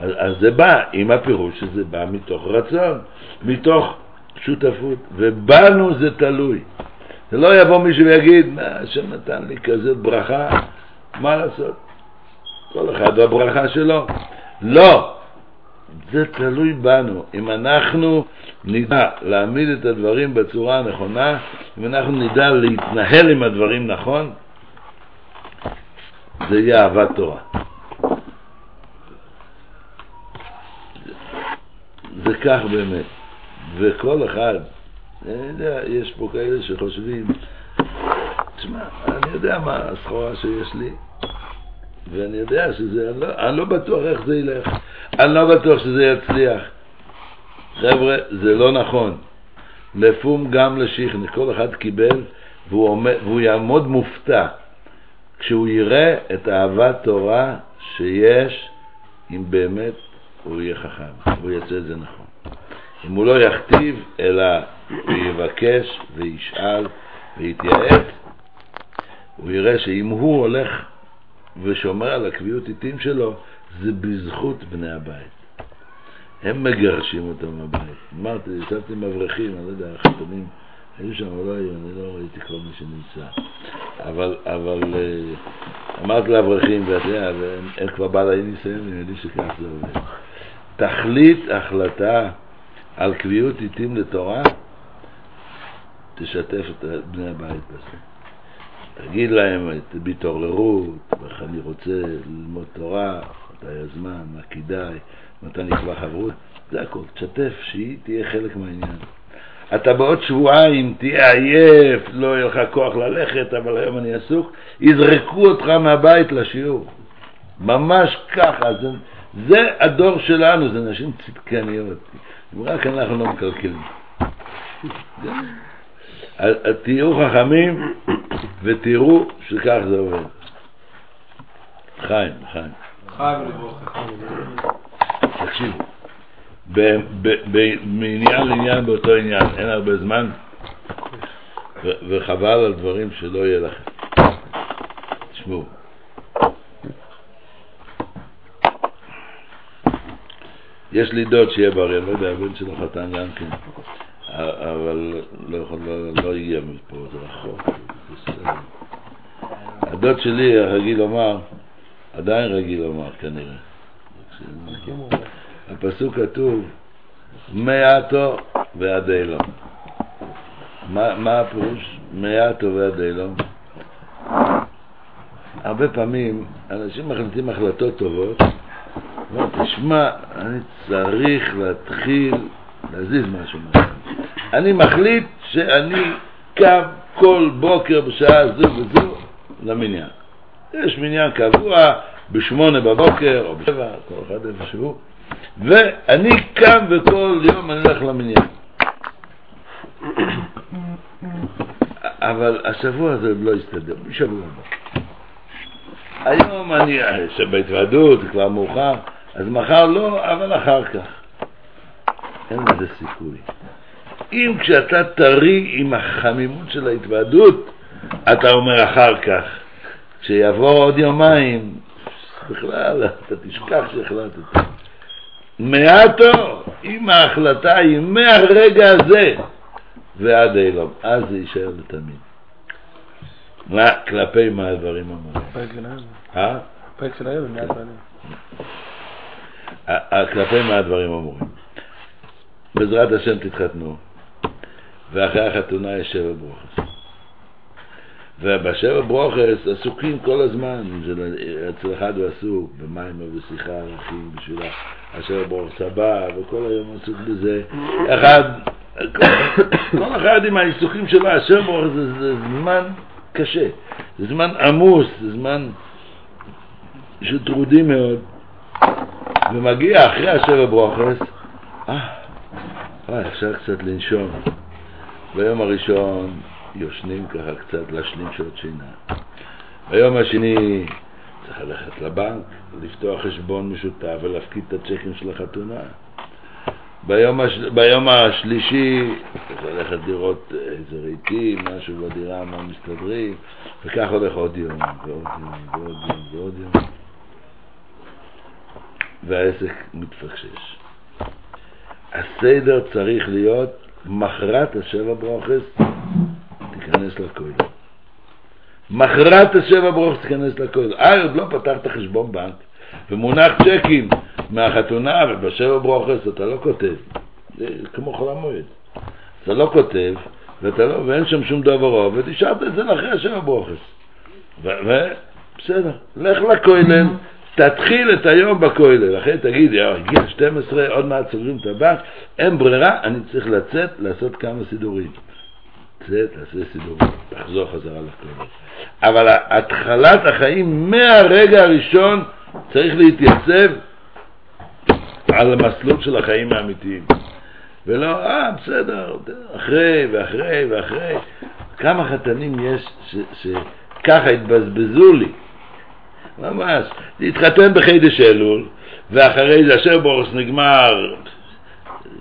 אז, אז זה בא עם הפירוש שזה בא מתוך רצון, מתוך שותפות, ובנו זה תלוי. זה לא יבוא מישהו ויגיד, מה, השם נתן לי כזאת ברכה, מה לעשות? כל אחד והברכה שלו. לא, זה תלוי בנו. אם אנחנו נדע להעמיד את הדברים בצורה הנכונה, אם אנחנו נדע להתנהל עם הדברים נכון, זה יהיה אהבת תורה. זה כך באמת. וכל אחד, אני יודע, יש פה כאלה שחושבים, תשמע, אני יודע מה הסחורה שיש לי, ואני יודע שזה, אני לא, אני לא בטוח איך זה ילך, אני לא בטוח שזה יצליח. חבר'ה, זה לא נכון. לפום גם לשיחני, כל אחד קיבל והוא, עומד, והוא יעמוד מופתע כשהוא יראה את אהבת תורה שיש אם באמת הוא יהיה חכם, הוא יעשה את זה נכון. אם הוא לא יכתיב, אלא הוא יבקש וישאל ויתייעץ, הוא יראה שאם הוא הולך ושומר על הקביעות עיתים שלו, זה בזכות בני הבית. הם מגרשים אותם מהבית. אמרתי, ישבתי עם אברכים, אני לא יודע, החתנים, היו שם או לא היו, אני לא ראיתי כל מי שנמצא. אבל, אבל אה, אמרתי לאברכים, ואתה יודע, הם כבר בעלי ניסיון, הם יודעים שכך זה עובד. תכלית החלטה על קביעות עיתים לתורה, תשתף את בני הבית בזה. תגיד להם את בהתעוררות, איך אני רוצה ללמוד תורה, מתי הזמן, מה כדאי, מתי נקבע חברות, זה הכל. תשתף, שהיא תהיה חלק מהעניין. אתה בעוד שבועיים תהיה עייף, לא יהיה לך כוח ללכת, אבל היום אני עסוק, יזרקו אותך מהבית לשיעור. ממש ככה, זה, זה הדור שלנו, זה נשים צדקניות. אם רק אנחנו לא מקלקלים. תהיו חכמים ותראו שכך זה עובד. חיים, חיים. חי ולברכה. תקשיב, ב- ב- ב- מעניין לעניין באותו עניין, אין הרבה זמן, ו- וחבל על דברים שלא יהיה לכם. תשמעו. יש לי דוד שיהיה בריא, אני לא יודע, הבן שלו חתן גם כן, אבל לא יכול, לא, לא הגיע מפה, זה רחוק. הדוד שלי רגיל לומר, עדיין רגיל לומר כנראה. הפסוק כתוב, מעטו ועד אילום. מה, הפירוש? מעטו ועד אילום. הרבה פעמים אנשים מחליטים החלטות טובות, אומר, תשמע, אני צריך להתחיל להזיז משהו. אני מחליט שאני קם כל בוקר בשעה זו וזו למניין. יש מניין קבוע בשמונה בבוקר או בשבע, כל אחד איפה שהוא, ואני קם וכל יום אני הולך למניין. אבל השבוע הזה לא יסתדר, בשבוע הבא. היום אני, שבהתוועדות, זה כבר מאוחר, אז מחר לא, אבל אחר כך. אין לזה סיכוי. אם כשאתה טרי עם החמימות של ההתוועדות, אתה אומר אחר כך. כשיעבור עוד יומיים, בכלל, אתה תשכח שהחלטת. מעטו, אם ההחלטה היא מהרגע הזה ועד אילום, אז זה יישאר לתמיד. מה, כלפי מה הדברים אמורים? פרק של היום. אה? פרק של היום, מיד ה- כלפי מה הדברים אמורים? בעזרת השם תתחתנו, ואחרי החתונה יש שבע ברוכס. ובשבע ברוכס עסוקים כל הזמן, זה- אצל אחד הוא עסוק במים ובשיחה ערכים בשביל השבע ברוכס הבא, וכל היום עסוק בזה. אחד, כל, אחד עם העיסוקים שלו, השבע ברוכס זה, זה זמן קשה, זה זמן עמוס, זה זמן שטרודי מאוד. ומגיע אחרי השבע ברוכס, אה, אה, אפשר קצת לנשום. ביום הראשון יושנים ככה קצת להשלים שעות שינה. ביום השני צריך ללכת לבנק, לפתוח חשבון משותף ולהפקיד את הצ'קים של החתונה. ביום, הש... ביום השלישי צריך ללכת לראות איזה רהיטים, משהו בדירה, מה מסתדרים, וכך הולך עוד יום, ועוד יום, ועוד יום, ועוד יום. והעסק מתפקשש. הסדר צריך להיות מחרת השבע ברוכס תיכנס לכולל. מחרת השבע ברוכס תיכנס לכולל. אה, עוד לא פתחת חשבון בנק ומונח צ'קים מהחתונה ובשבע ברוכס אתה לא כותב. זה כמו חול המועד. אתה לא כותב ואתה לא, ואין שם שום דבר ותשארת את זה לאחרי השבע ברוכס. ובסדר, לך לכולל, תתחיל את היום בכולל, אחרי תגיד, יאו, הגיע 12, עוד מעט סוגרים את הבנק, אין ברירה, אני צריך לצאת, לעשות כמה סידורים. לצאת, לעשות סידורים, לחזור חזרה לכולל. אבל התחלת החיים מהרגע הראשון צריך להתייצב על המסלול של החיים האמיתיים. ולא, אה, בסדר, אחרי ואחרי ואחרי. כמה חתנים יש שככה התבזבזו לי. ממש. להתחתן בחידש אלול, ואחרי זה אשר בורס נגמר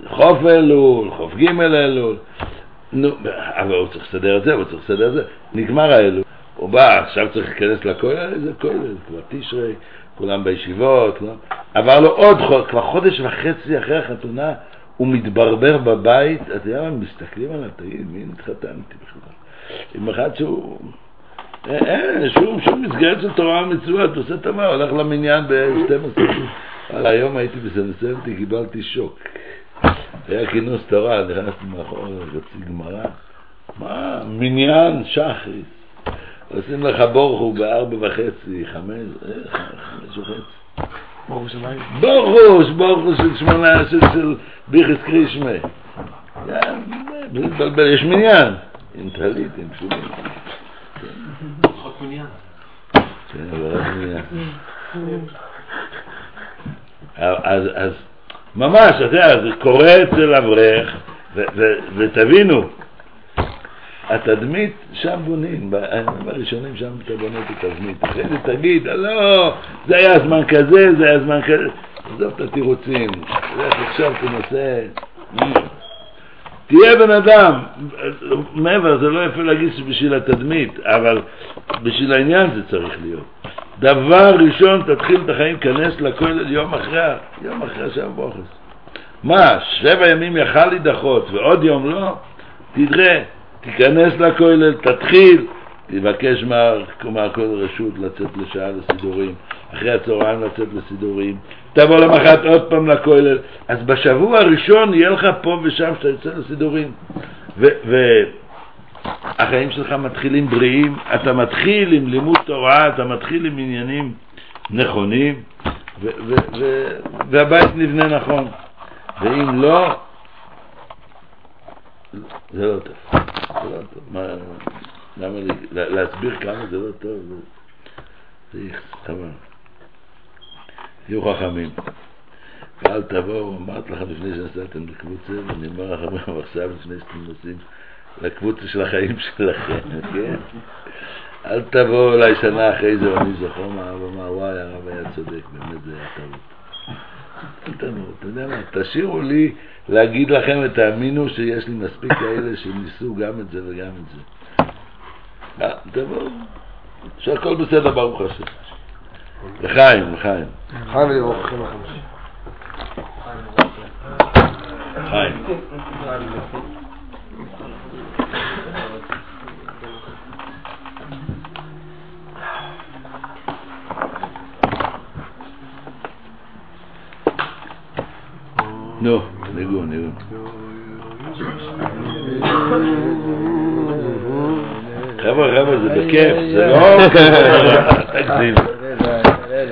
חוף אלול, חוף ג' אלול. נו, אבל הוא צריך לסדר את זה, הוא צריך לסדר את זה. נגמר האלול. הוא בא, עכשיו צריך להיכנס לכולל, איזה כולל, כבר תשרי, כולם בישיבות, כולם... עבר לו עוד חודש, כבר חודש וחצי אחרי החתונה, הוא מתברבר בבית, אתה יודע מה, מסתכלים עליו, תגיד, מי התחתנתי בכלל? עם אחד שהוא... אין, שום, שום מסגרת של תורה ומצוות, הוא עושה תמה, הולך למניין ב-12. אבל היום הייתי בסנסנטי, קיבלתי שוק. היה כינוס תורה, נכנסתי מאחור, רציתי גמרא. מה, מניין שחריס. עושים לך בורחו בארבע וחצי, חמש, אה, חמש וחצי. בורוש, בורוש של שמונה, של, של ביחס קרישמה. כן, בלי להתבלבל, יש מניין. עם טלית, עם פשוטים. כן, רק מניין. אז, אז ממש, אתה יודע, זה קורה אצל אברך, ותבינו, התדמית שם בונים, בימים הראשונים שם אתה בונה את התדמית, אחרי זה תגיד, לא, זה היה זמן כזה, זה היה זמן כזה, עזוב את התירוצים, לך עכשיו תנסה, תהיה בן אדם, מעבר, זה לא יפה להגיד שבשביל התדמית, אבל בשביל העניין זה צריך להיות. דבר ראשון, תתחיל את החיים, כנס לכולל יום אחרי, יום אחרי השם בוכס. מה, שבע ימים יכל להידחות ועוד יום לא? תדרה, תיכנס לכולל, תתחיל, תבקש מהכולל רשות לצאת לשעה לסידורים, אחרי הצהריים לצאת לסידורים, תבוא למחרת עוד פעם לכולל, אז בשבוע הראשון יהיה לך פה ושם שאתה יוצא לסידורים. והחיים שלך מתחילים בריאים, אתה מתחיל עם לימוד תורה, אתה מתחיל עם עניינים נכונים, והבית נבנה נכון. ואם לא, זה לא טוב. זה לא טוב. מה, למה להסביר כמה זה לא טוב? זה חבל. תהיו חכמים. ואל תבואו, אמרתי לכם לפני שנסעתם לקבוצה, ואני אומר לכם עכשיו לפני שאתם נוסעים לקבוצה של החיים שלכם, כן? אל תבואו אליי שנה אחרי זה ואני זוכר מה הרב אמר, וואי, הרב היה צודק, באמת זה היה טעות. אתה יודע מה, תשאירו לי להגיד לכם ותאמינו שיש לי מספיק כאלה שניסו גם את זה וגם את זה. תבואו, שהכל בסדר ברוך השם. לחיים, לחיים. חיים ולברוך חיים החמישי. חיים. נו, ניגון, ניגון. חבר'ה, חבר'ה, זה בכיף, זה לא... لا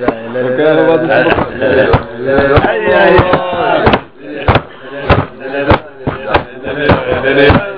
لا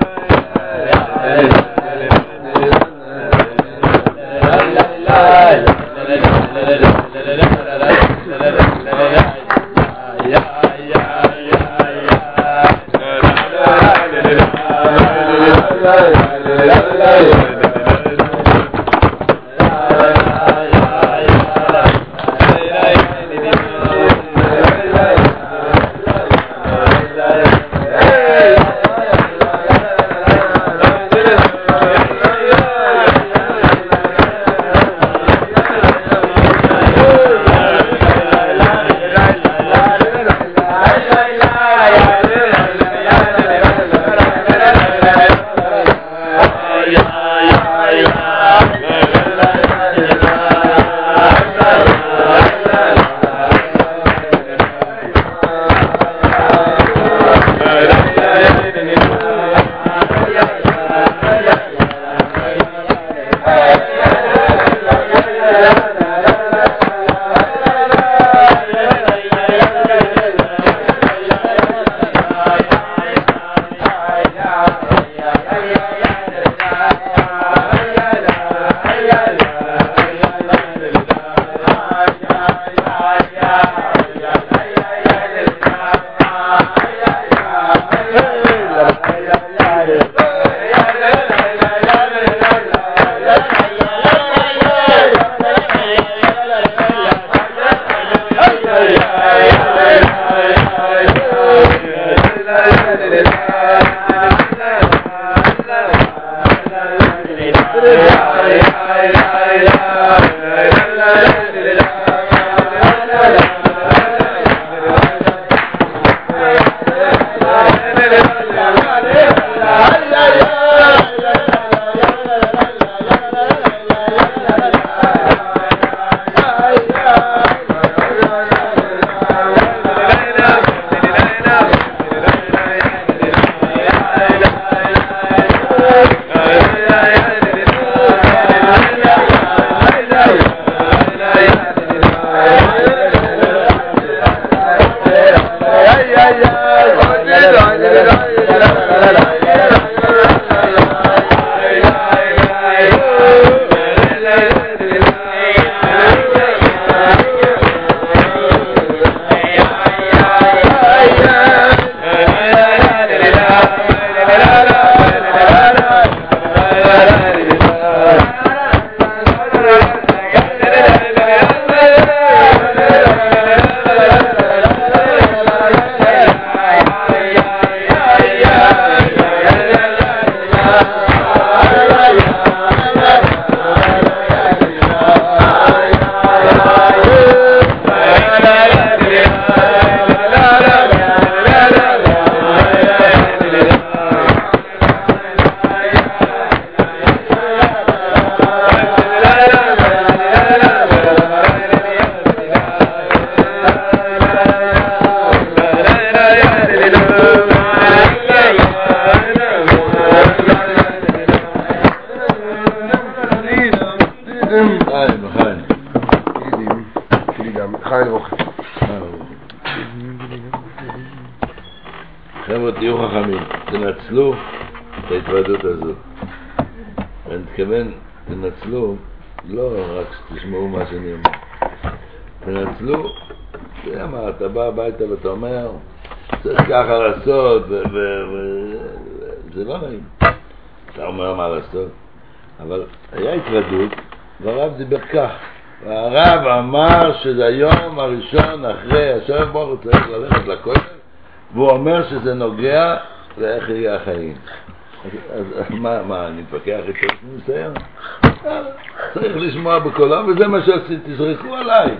בקולו, וזה מה שעשיתי, תזרקו עליי,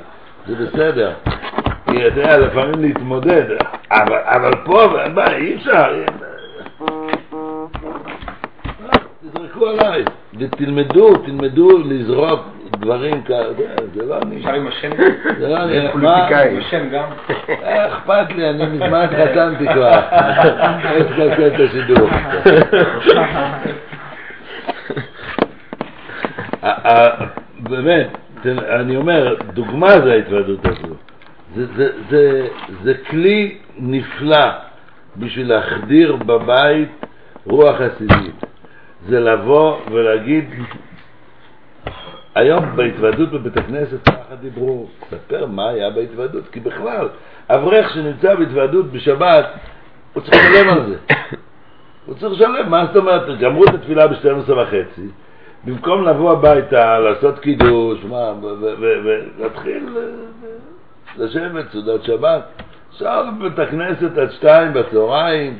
זה בסדר. כי אתה יודע, לפעמים להתמודד, אבל, אבל פה, מה, אי אפשר. תזרקו עליי, ותלמדו, תלמדו לזרוק דברים כאלה, זה לא אני. אפשר עם השם? זה לא אני. פוליטיקאי. עם השם גם? מה אכפת לי, אני מזמן חתמתי כבר. יש לקלקל את השידור. ה- ה- באמת, תן- אני אומר, דוגמה זה ההתוועדות הזו. זה- זה- זה- זה כלי נפלא בשביל להחדיר בבית רוח חסידית. זה לבוא ולהגיד, היום בהתוועדות בבית הכנסת ככה דיברו, ספר מה היה בהתוועדות, כי בכלל, אברך שנמצא בהתוועדות בשבת, הוא צריך לשלם על זה. הוא צריך לשלם, מה זאת אומרת, גמרו את התפילה ב-12 וחצי, במקום לבוא הביתה, לעשות קידוש, מה, ולהתחיל אה, לשבת, סעודת שבת, אפשר בבית הכנסת עד שתיים בצהריים,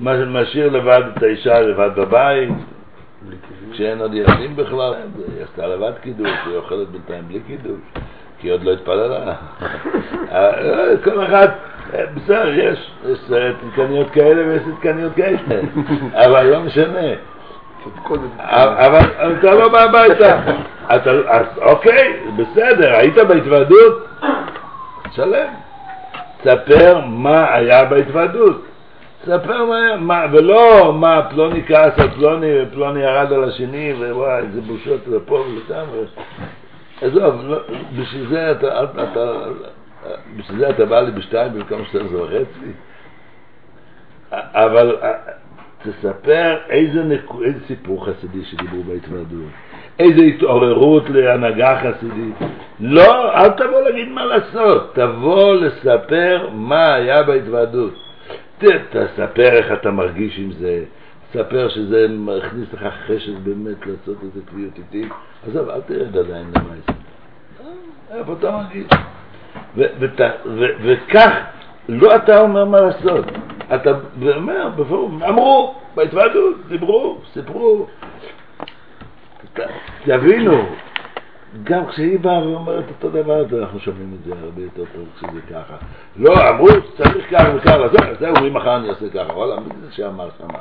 משאיר לבד את האישה לבד בבית, כשאין עוד ילדים בכלל, היא עשתה לבד קידוש, היא אוכלת בינתיים בלי קידוש, כי היא עוד לא התפללה. אה, כל אחד, אה, בסדר, יש, יש צדקניות כאלה ויש צדקניות כאלה, אבל לא משנה. אבל אתה לא בא הביתה. אוקיי, בסדר, היית בהתוועדות? שלם. ספר מה היה בהתוועדות. ספר מה היה, מה, ולא מה פלוני כעס על פלוני ופלוני ירד על השני ווואי איזה בושות לפה ולשם עזוב, לא, בשביל זה אתה, אתה, בשביל זה אתה בא לי בשתיים במקום שתיים וחצי אבל תספר איזה, נקו, איזה סיפור חסידי שדיברו בהתוועדות איזה התעוררות להנהגה חסידית. לא, אל תבוא להגיד מה לעשות. תבוא לספר מה היה בהתוועדות ת- תספר איך אתה מרגיש עם זה, תספר שזה מכניס לך חשק באמת לעשות איזה קביעות איתי, עזוב, אל תרד עדיין למעשה. אה, איפה אתה מרגיש? וכך, לא אתה אומר מה לעשות, אתה אומר, בפורום, אמרו, בהתוועדות, דיברו, סיפרו, תבינו, גם כשהיא באה ואומרת אותו דבר, אנחנו שומעים את זה הרבה יותר טוב כשזה ככה. לא, אמרו שצריך ככה וככה, זהו, זהו, ממחר אני אעשה ככה. וואלה, מי זה שאמר שמה?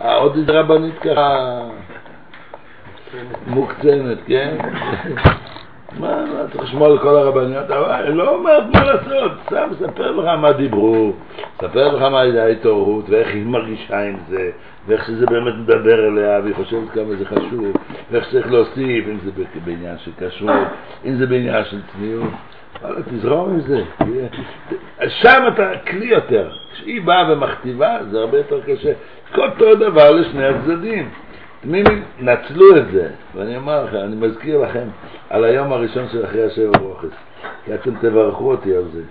אה, עוד איזה רבנית ככה מוקצנת, כן? מה, צריך לשמוע על כל הרבניות, אבל אני לא אומר מה לעשות, סתם מספר לך מה דיברו, מספר לך מה הייתה ההתעוררות, ואיך היא מרגישה עם זה, ואיך שזה באמת מדבר אליה, והיא חושבת כמה זה חשוב, ואיך שצריך להוסיף, אם זה בעניין של כשרות, אם זה בעניין של צניעות. וואלה, תזרום עם זה. שם אתה כלי יותר. כשהיא באה ומכתיבה, זה הרבה יותר קשה. כל אותו דבר לשני הצדדים. תמימים, נצלו את זה. ואני אומר לכם, אני מזכיר לכם על היום הראשון של אחרי השבע ברוכס. כי אתם תברכו אותי על זה.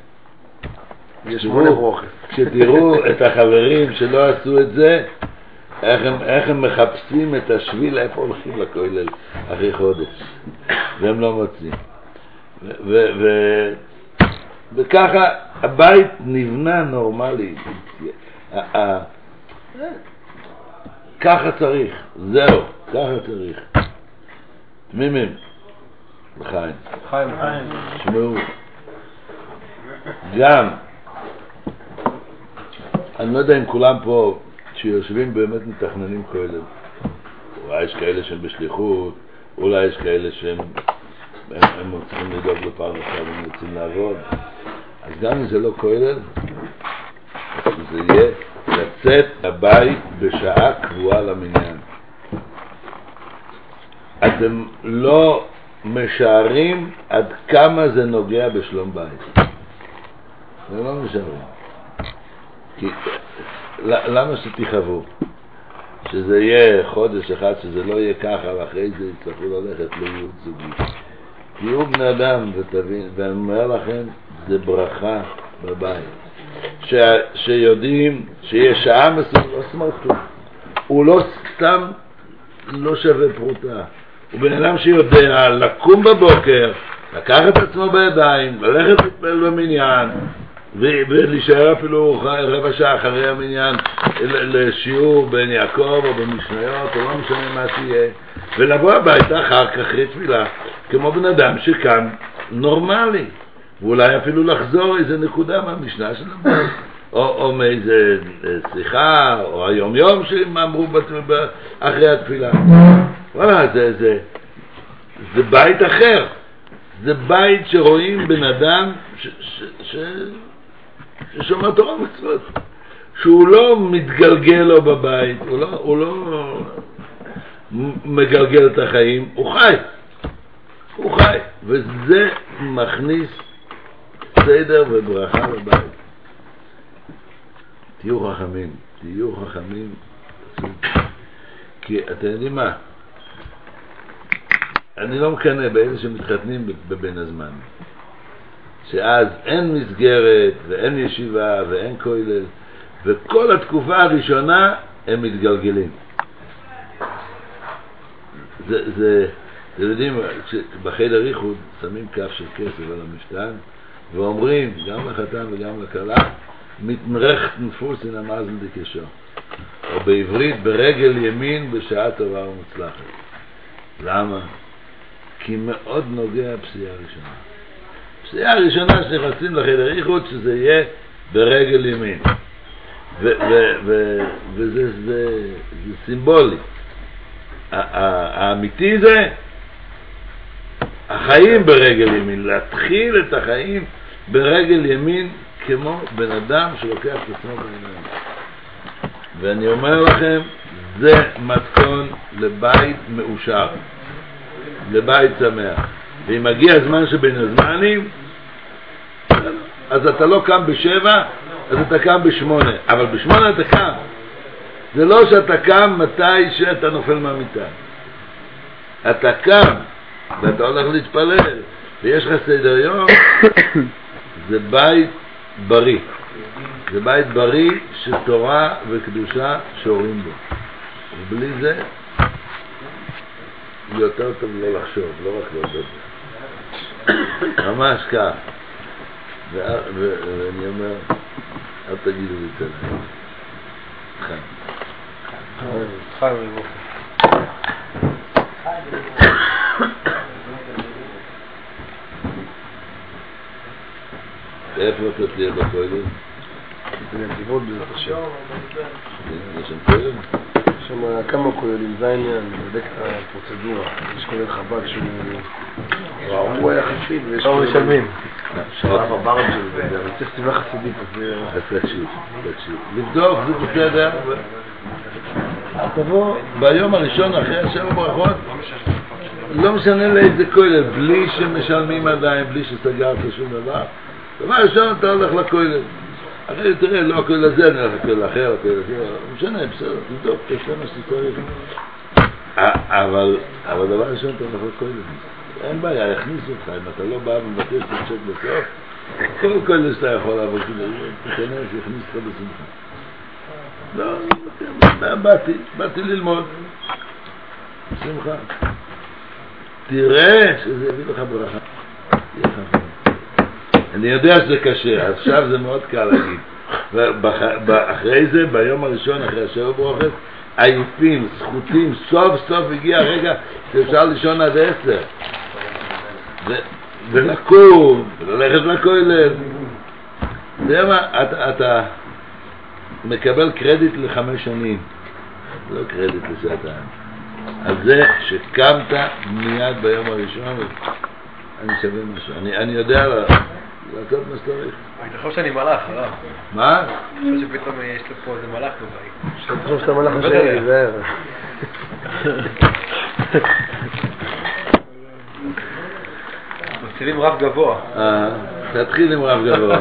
ברוכס. כשתראו את החברים שלא עשו את זה, איך הם, איך הם מחפשים את השביל איפה הולכים לכולל אחרי חודש, והם לא מוצאים. וככה הבית נבנה נורמלי. ככה צריך, זהו, ככה צריך. תמימים, לחיים. חיים. תשמעו, גם, אני לא יודע אם כולם פה, שיושבים באמת מתכננים כולל. אולי יש כאלה שהם בשליחות, אולי יש כאלה שהם הם, הם צריכים לדאוג לפרנסה והם רוצים לעבוד. אז גם אם זה לא כולל, זה יהיה לצאת לבית בשעה קבועה למניין. אתם לא משערים עד כמה זה נוגע בשלום בית. זה לא משערים. כי למה שתכאבו? שזה יהיה חודש אחד, שזה לא יהיה ככה, ואחרי זה יצטרכו ללכת לייעוד זוגי. תהיו בני אדם ותבין, ואני אומר לכם, זה ברכה בבית. ש, שיודעים שיש שעה מסוימת, סמכות, הוא לא סתם לא שווה פרוטה. הוא בן אדם שיודע לקום בבוקר, לקחת את עצמו בידיים, ללכת להתפלל במניין, ולהישאר אפילו רבע שעה אחרי המניין לשיעור בן יעקב או במשניות או לא משנה מה שיהיה ולבוא הביתה אחר כך אחרי תפילה כמו בן אדם שקם נורמלי ואולי אפילו לחזור איזה נקודה מהמשנה שלנו. או, או מאיזה שיחה או היום יום שהם אמרו אחרי התפילה. וואלה זה, זה, זה בית אחר. זה בית שרואים בן אדם ש, ש, ש, ששומר תורה ומצוות, שהוא לא מתגלגל לו בבית, הוא לא, הוא לא מגלגל את החיים, הוא חי, הוא חי, וזה מכניס סדר וברכה לבית. תהיו חכמים, תהיו חכמים, כי אתם יודעים מה? אני לא מקנא באלה שמתחתנים בבין הזמן. שאז אין מסגרת ואין ישיבה ואין כולל, וכל התקופה הראשונה הם מתגלגלים. זה, זה, אתם יודעים, בחדר איחוד שמים כף של כסף על המשתן ואומרים, גם לחתן וגם לכלה, מתמרך נפוס אין המאזל דקשו. או בעברית, ברגל ימין בשעה טובה ומוצלחת. למה? כי מאוד נוגע הפסיעה הראשונה. הפסיעה הראשונה שנכנסים לחדר איחוד, שזה יהיה ברגל ימין. וזה זה, זה סימבולי. האמיתי זה החיים ברגל ימין, להתחיל את החיים ברגל ימין כמו בן אדם שלוקח את עצמו בעיניים. ואני אומר לכם, זה מתכון לבית מאושר, לבית שמח. ואם מגיע הזמן שבין הזמנים, אז אתה לא קם בשבע, אז אתה קם בשמונה. אבל בשמונה אתה קם. זה לא שאתה קם מתי שאתה נופל מהמיטה. אתה קם, ואתה הולך להתפלל, ויש לך סדר יום, זה בית בריא. זה בית בריא של תורה וקדושה שורים בו. ובלי זה, יותר טוב לא לחשוב, לא רק לעודד. ממש כך. ואני אומר, אל תגידו לי את זה. חיים. חיים. איפה אתה תהיה בכולל? בנתיבות בעזרת השם. יש שם כולל? יש שם כמה כוללים, זה העניין, אני בודק את הפרוצדורה. יש כולל חב"ד שהוא הוא היה חסיד ויש... לא משלמים. הרב הברם של זה, אבל צריך סביבה חסידית, אז תקשיב, תקשיב. לבדוק זה בסדר. תבוא ביום הראשון אחרי השבע ברכות, לא משנה לאיזה כולל, בלי שמשלמים עדיין, בלי שסגרת שום דבר. דבר ראשון אתה הולך לכולל. אחרי תראה, לא הכולל הזה, אני הולך לכולל אחר, לכולל אחר, לא משנה, בסדר, תבדוק, מה שצריך. א- אבל, אבל דבר ראשון אתה הולך לכולל. אין בעיה, יכניסו אותך, אם אתה לא בא ומבקש לצ'ק בסוף, כל כולל שאתה יכול כאילו, תיכנס, יכניס אותך בשמחה. לא, באתי, באתי ללמוד. בשמחה. תראה שזה יביא לך ברכה. יהיה לך ברכה. אני יודע שזה קשה, עכשיו זה מאוד קל להגיד. אחרי זה, ביום הראשון, אחרי השבע ברוכת, עייפים, זכותים, סוף סוף הגיע הרגע שאפשר לישון עד עשר. ולקום, וללכת לכולל. אתה יודע מה, אתה, מקבל קרדיט לחמש שנים, לא קרדיט לשעתיים. על זה שקמת מיד ביום הראשון, אני שווה משהו. אני, אני יודע לה- לעשות מה שצריך. אני חושב שאני מלאך, הרב. מה? אני חושב שפתאום יש לו פה איזה מלאך בבית. שאתה חושב שאתה מלאך השני. תיזהר. מציבים רף גבוה. אה, תתחיל עם רב גבוה.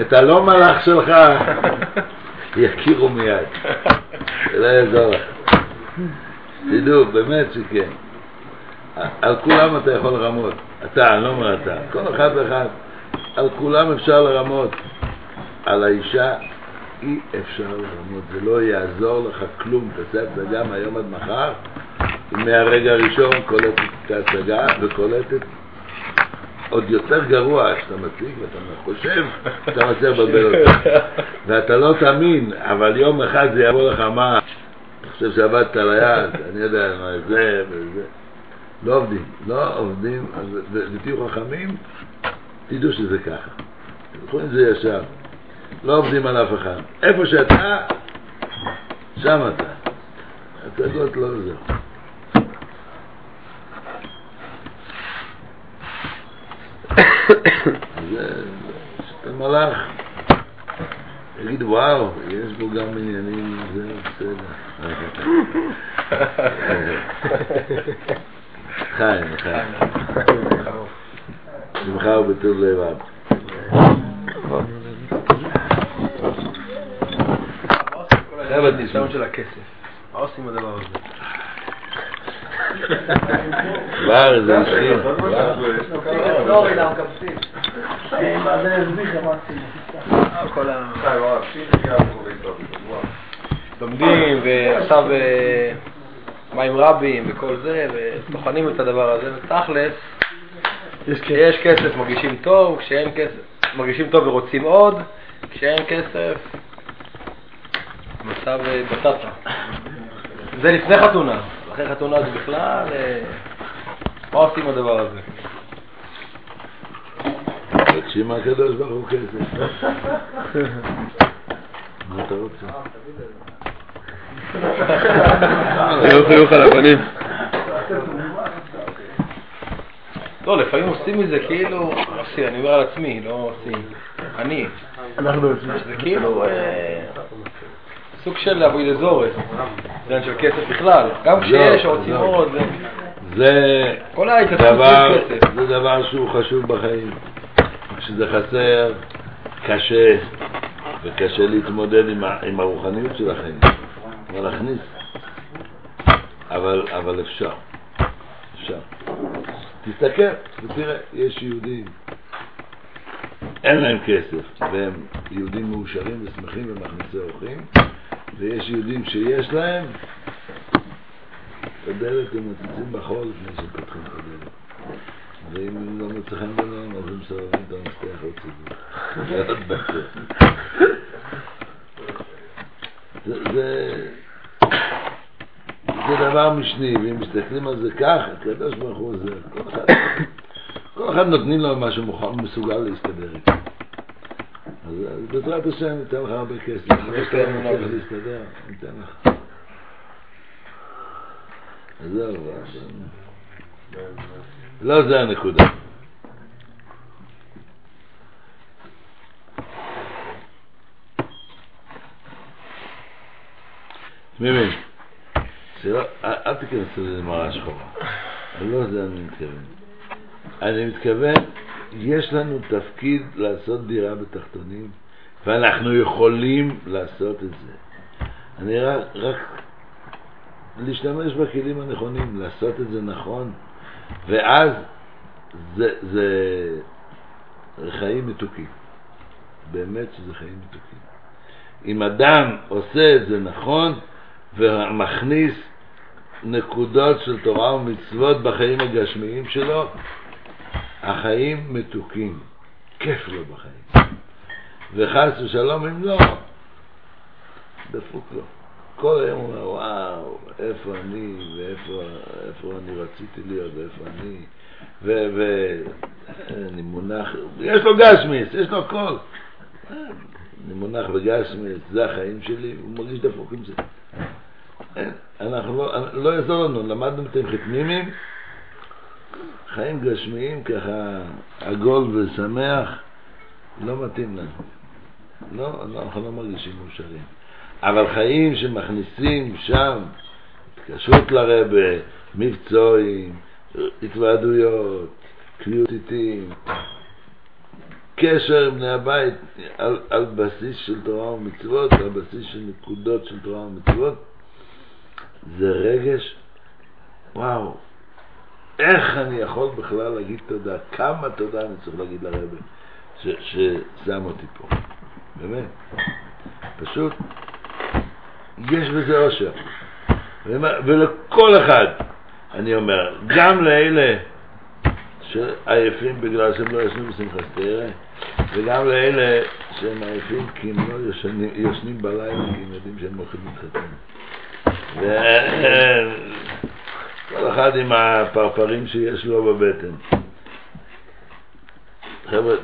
את הלא מלאך שלך יכירו מיד, זה לא יעזור לך. תדעו, באמת שכן. על כולם אתה יכול לרמות. אתה, אני לא אומר אתה, כל אחד ואחד. על כולם אפשר לרמות. על האישה אי אפשר לרמות, זה לא יעזור לך כלום. תעשה הצגה מהיום עד מחר, מהרגע הראשון קולטת את ההצגה וקולטת עוד יותר גרוע שאתה מציג ואתה חושב שאתה מצליח לבלבל אותך ואתה לא תאמין, אבל יום אחד זה יבוא לך מה אתה חושב שעבדת על היד, אני יודע מה זה וזה לא עובדים, לא עובדים אז- ותהיו חכמים תדעו שזה ככה. תלכו עם זה ישר. לא עובדים על אף אחד. איפה שאתה, שם אתה. הצגות לא זה זה מלאך, יגיד וואו, יש בו גם עניינים, זה בסדר. חיים, חיים. שמחה ובטוב לבב. חבר'ה, ניסיון של הכסף. מה עושים עם הדבר הזה? כבר זה התחיל. לא. לומדים, ועכשיו מים רבים וכל זה, וטוחנים את הדבר הזה, ותכלס, כשיש כסף מרגישים טוב, כשאין כסף מרגישים טוב ורוצים עוד, כשאין כסף, מצב אה, בטטה. זה לפני חתונה, אחרי חתונה זה בכלל, אה, מה עושים הדבר הזה? מבקשים מהקדוש ברוך הוא כסף. מה אתה רוצה? היו חיוך על הפנים. לא, לפעמים עושים מזה כאילו, עושים, אני אומר על עצמי, לא עושים, אני. אנחנו זה כאילו אה, סוג של אבוי לזורת, עניין של כסף בכלל. גם כשיש, לא, רוצים לא. עוד, זה- זה דבר. זה דבר שהוא חשוב בחיים. כשזה חסר, קשה, וקשה להתמודד עם, עם הרוחניות של החיים. אבל להכניס. אבל, אבל אפשר. אפשר. תסתכל ותראה, יש יהודים, אין להם כסף, והם יהודים מאושרים ושמחים ומכניסי אורחים, ויש יהודים שיש להם, את הדלת הם מציצים בחול לפני שהם פותחים את הדלת. ואם לא מוצא חן ביניהם, אז הם מסובבים את המפתח. עוד בטוח. זה, זה, זה דבר משני, ואם מסתכלים על זה כך, הקדוש ברוך הוא זה, כל אחד, כל אחד נותנים לו מה שהוא מסוגל להסתדר איתו. אז בעזרת השם ניתן לך הרבה כסף. אם לך מצליח להסתדר, ניתן לך. זהו, לא זה הנקודה. אל אל תיכנסו למראה שחורה, לא זה אני מתכוון. אני מתכוון, יש לנו תפקיד לעשות דירה בתחתונים, ואנחנו יכולים לעשות את זה. אני רק, רק להשתמש בכלים הנכונים, לעשות את זה נכון, ואז זה, זה חיים מתוקים. באמת שזה חיים מתוקים. אם אדם עושה את זה נכון ומכניס נקודות של תורה ומצוות בחיים הגשמיים שלו, החיים מתוקים. כיף לו בחיים. וחס ושלום אם לא, דפוק לו. כל היום הוא אומר, וואו, איפה אני, ואיפה איפה אני רציתי להיות, ואיפה אני, ואני מונח, יש לו גשמיס, יש לו הכל. אני מונח בגשמיס, זה החיים שלי, הוא מרגיש דפוק עם זה. אנחנו לא, לא יעזור לנו, למדנו את חתמימים, חיים גשמיים ככה עגול ושמח, לא מתאים לנו. לא, אנחנו לא מרגישים מאושרים. אבל חיים שמכניסים שם התקשרות לרבה, מבצועים, התוועדויות, קביעות איטים, קשר עם בני הבית על, על בסיס של תורה ומצוות, על בסיס של נקודות של תורה ומצוות, זה רגש, וואו, איך אני יכול בכלל להגיד תודה, כמה תודה אני צריך להגיד לרבה ששם אותי פה, באמת, פשוט יש בזה אושר. ולכל אחד, אני אומר, גם לאלה שעייפים בגלל שהם לא ישנים בשמחת תראה, וגם לאלה שהם עייפים כי הם לא ישנים, ישנים בלילה כי הם יודעים שהם הולכים להתחתן. כל אחד עם הפרפרים שיש לו בבטן. חבר'ה,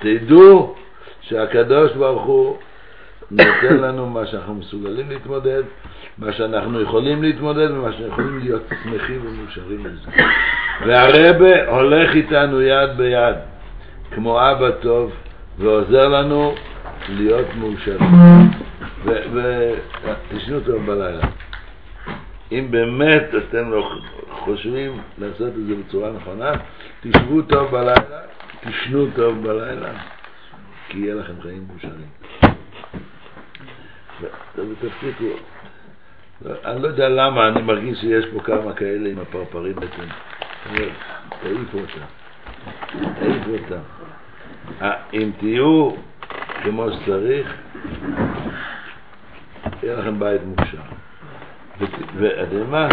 תדעו שהקדוש ברוך הוא נותן לנו מה שאנחנו מסוגלים להתמודד, מה שאנחנו יכולים להתמודד ומה שאנחנו יכולים להיות שמחים ומאושרים מזה. והרבה הולך איתנו יד ביד, כמו אבא טוב, ועוזר לנו להיות מאושרים. ותשנו טוב בלילה. אם באמת אתם לא חושבים לעשות את זה בצורה נכונה, תשבו טוב בלילה, תשנו טוב בלילה, כי יהיה לכם חיים מאושרים. ותפסיקו. אני לא יודע למה, אני מרגיש שיש פה כמה כאלה עם הפרפרים בעצם. תעיפו אותם. תעיפו אותם. אם תהיו כמו שצריך, יהיה לכם בית מוכשר. ואתם מה?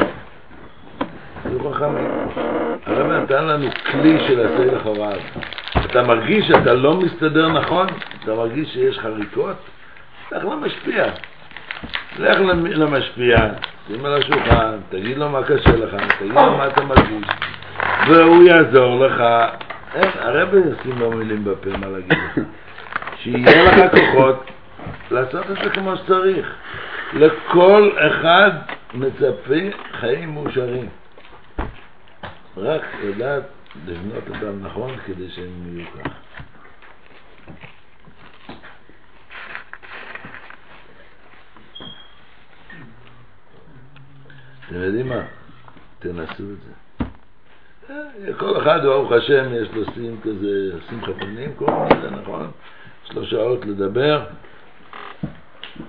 תהיו חכמים. הרב נתן לנו כלי של עשה לך רעב. אתה מרגיש שאתה לא מסתדר נכון? אתה מרגיש שיש חריקות? לך למשפיע. לך למשפיע, שים על השולחן, תגיד לו מה קשה לך, תגיד לו מה אתה מרגיש, והוא יעזור לך. הרב ישים לו מילים בפה מה להגיד לך. שיהיה לך כוחות לעשות את זה כמו שצריך. לכל אחד מצפה חיים מאושרים. רק לדעת לבנות אותם נכון כדי שהם יהיו כך. אתם יודעים מה? תנסו את זה. אה, כל אחד, ברוך השם, יש לו שים כזה, שמחת פנים, קוראים לזה, נכון? יש לו שעות לדבר,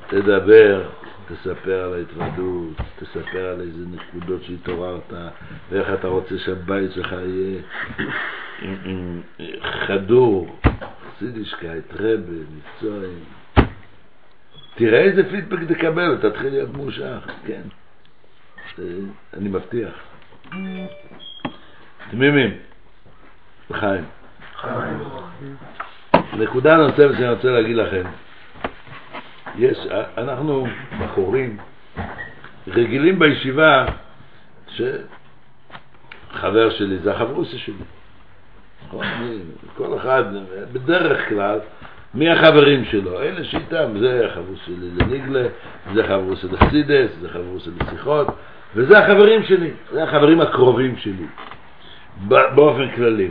תדבר, תספר על ההתוודות, תספר על איזה נקודות שהתעוררת, ואיך אתה רוצה שהבית שלך יהיה חדור, חסידישקייט, רבה, מקצועי. תראה איזה פידבק תקבל, תתחיל להיות מאושר, כן. אני מבטיח. תמימים. חיים. נקודה נוספת שאני רוצה להגיד לכם, יש, אנחנו בחורים רגילים בישיבה שחבר שלי זה החברוסה שלי. כל אחד, בדרך כלל, מי החברים שלו? אלה שאיתם, זה החברוס שלי לניגלה, זה חברוס לחסידס, זה חברוס לשיחות, וזה החברים שלי, זה החברים הקרובים שלי, באופן כללי.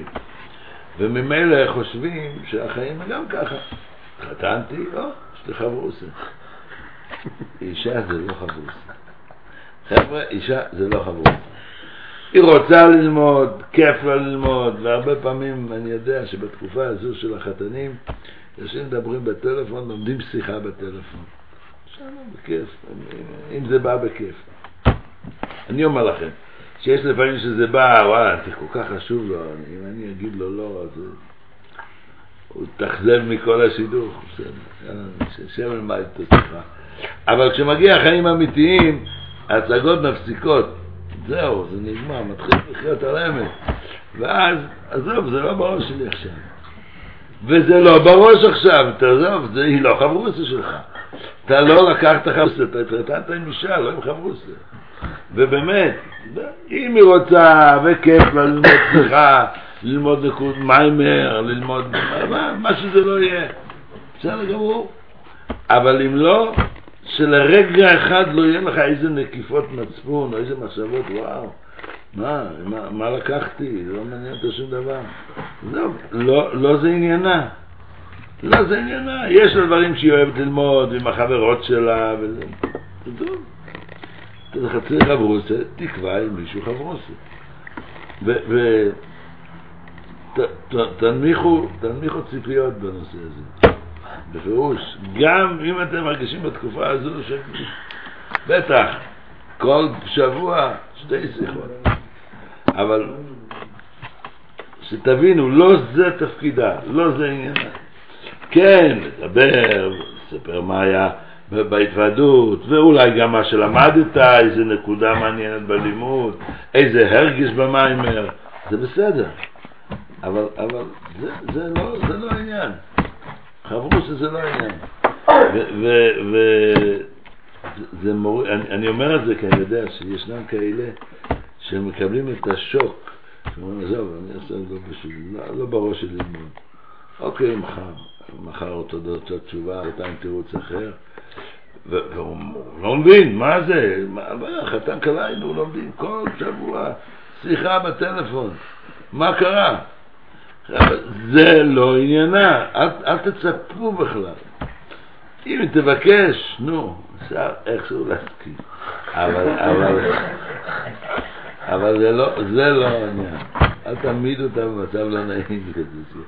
וממילא חושבים שהחיים הם גם ככה. התחתנתי, לא, לי חברוסה. אישה זה לא חברוסה. חבר'ה, אישה זה לא חברוסה. היא רוצה ללמוד, כיף לה ללמוד, והרבה פעמים אני יודע שבתקופה הזו של החתנים, אנשים מדברים בטלפון, לומדים שיחה בטלפון. בכיף, אם זה בא בכיף. אני אומר לכם, שיש לפעמים שזה בא, וואלה, זה כל כך חשוב לו, אם אני אגיד לו לא, אז הוא- הוא תאכזב מכל השידוך, שם ילמד את השיחה. אבל כשמגיע החיים האמיתיים, ההצגות מפסיקות, זהו, זה נגמר, מתחיל לחיות על האמת. ואז, עזוב, זה לא בראש שלי עכשיו. וזה לא בראש עכשיו, תעזוב, זה היא לא חברוסה שלך. אתה לא לקחת חברוסה, אתה התחתנת עם אישה, לא עם חברוסה. ובאמת, אם היא רוצה, וכיף לה ללמוד שיחה, ללמוד נקוד מיימר, ללמוד מה, מה שזה לא יהיה, בסדר גמור. אבל אם לא, שלרגע אחד לא יהיה לך איזה נקיפות מצפון, או איזה מחשבות, וואו, מה, מה, מה לקחתי, זה לא מעניין אותה שום דבר. לא, לא, לא זה עניינה. לא זה עניינה. יש לה דברים שהיא אוהבת ללמוד עם החברות שלה, וזה זה טוב. אתה חצי חברוסה, תקבע עם מישהו חברוסה. ו... ו תנמיכו, תנמיכו ציפיות בנושא הזה. בפירוש, גם אם אתם מרגישים בתקופה הזו ש... בטח, כל שבוע שתי שיחות. אבל שתבינו, לא זה תפקידה, לא זה עניינה. כן, לדבר, לספר מה היה בהתוועדות, ואולי גם מה שלמדת, איזה נקודה מעניינת בלימוד, איזה הרגש במיימר, זה בסדר. אבל, אבל זה, זה, לא, זה לא העניין. חברו שזה לא העניין. ו- ו- ו- זה מור... אני, אני אומר את זה כי אני יודע שישנם כאלה שמקבלים את השוק, שאומרים, עזוב, אני אעשה לא בשביל, לא, לא בראש שלי ללמוד. אוקיי, מחר, מחר אורתודוקס התשובה, הייתה עם תירוץ אחר, והוא לא מבין, מה זה, חתן כלה היינו לומדים כל שבוע שיחה בטלפון, מה קרה? אבל זה לא עניינה, אל, אל תצפו בכלל. אם תבקש, נו, אפשר איכשהו להסכים. אבל, אבל, אבל זה לא, זה לא העניין. אל תעמיד אותה במצב לא נעים כזה.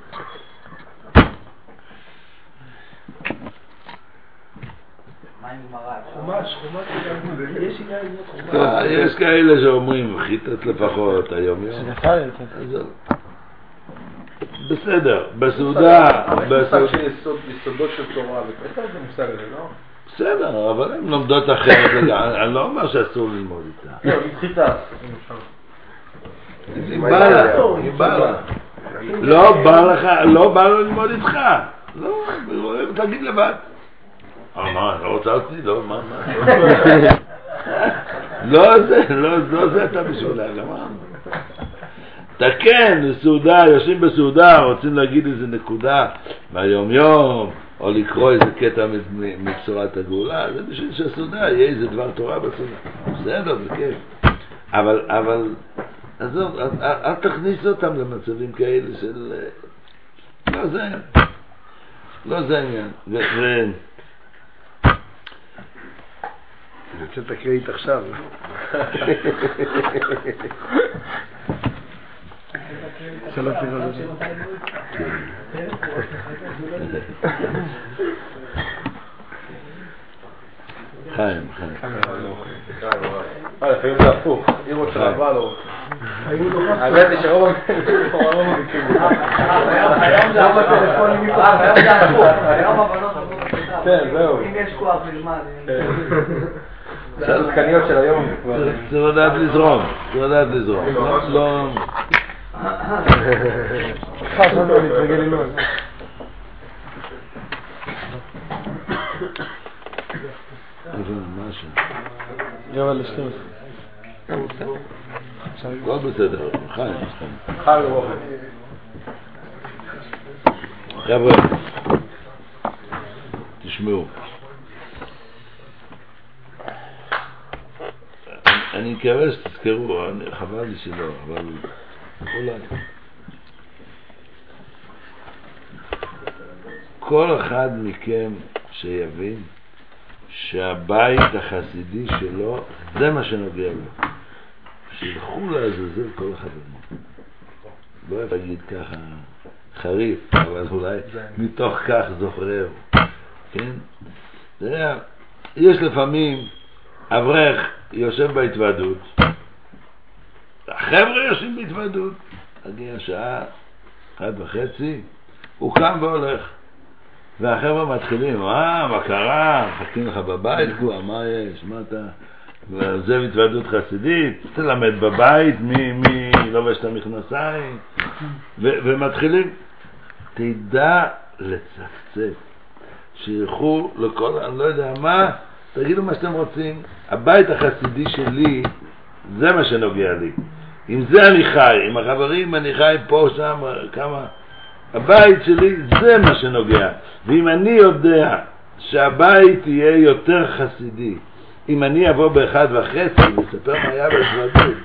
יש כאלה שאומרים, חיטת לפחות, היום יום. בסדר, בסעודה, מושג בסעודה, של יסוד- יסודות של תורה, מושג הזה, לא? בסדר, אבל הן לומדות אחרת. אני לא אומר שאסור ללמוד איתה. לא, חיטה. אם בא לה, אם בא לה. לא בא לך, לא בא לו ללמוד איתך. לא, תגיד לבד. אה, מה, לא רוצה אותי? לא, מה, מה? לא זה, לא, לא זה אתה בשבילה, גמרנו. אתה כן, בסעודה, יושבים בסעודה, רוצים להגיד איזה נקודה מהיום יום, או לקרוא איזה קטע מבשורת הגאולה, זה בשביל שהסעודה יהיה איזה דבר תורה בסעודה. בסדר, בכיף. אבל, אבל, עזוב, אל, תכניס אותם למצבים כאלה של... אה, לא זה, לא זה העניין. ו- ו- יוצא את הקרדיט עכשיו. שלוש שיחות. חיים, חיים. אה, לפעמים זה הפוך, היא רוצה לבא לו. האמת היא שרוב זה בטלפונים מפה. היום זה הפוך. היום הבנות. כן, זהו. אם יש כוח נלמד. זה השחקניות של היום צריך לדעת לזרום, צריך לדעת לזרום. לא... איפה, מה השם? הכל בסדר, חיים. חג ורוחה. חבר'ה, תשמעו. אני מקווה שתזכרו, חבל לי שלא, אבל. כל אחד מכם שיבין שהבית החסידי שלו, זה מה שנוגע לו. שילכו לעזאזל כל החברים. לא אוהב להגיד ככה חריף, אבל אולי מתוך כך זוכרהו, כן? יש לפעמים אברך יושב בהתוועדות, החבר'ה יושבים בהתוועדות, מגיע שעה, אחת וחצי, הוא קם והולך. והחבר'ה מתחילים, אה, מה קרה? מחכים לך בבית כבר, מה יש? מה אתה... ועוזב התוועדות חסידית, תלמד בבית מי, מי לובש את המכנסיים, ומתחילים. תדע לצפצף, שילכו לכל, אני לא יודע מה, תגידו מה שאתם רוצים. הבית החסידי שלי, זה מה שנוגע לי. עם זה אני חי, עם החברים אני חי פה, שם, כמה... הבית שלי זה מה שנוגע. ואם אני יודע שהבית יהיה יותר חסידי, אם אני אבוא באחד וחצי ואספר מה היה בהתוועדות,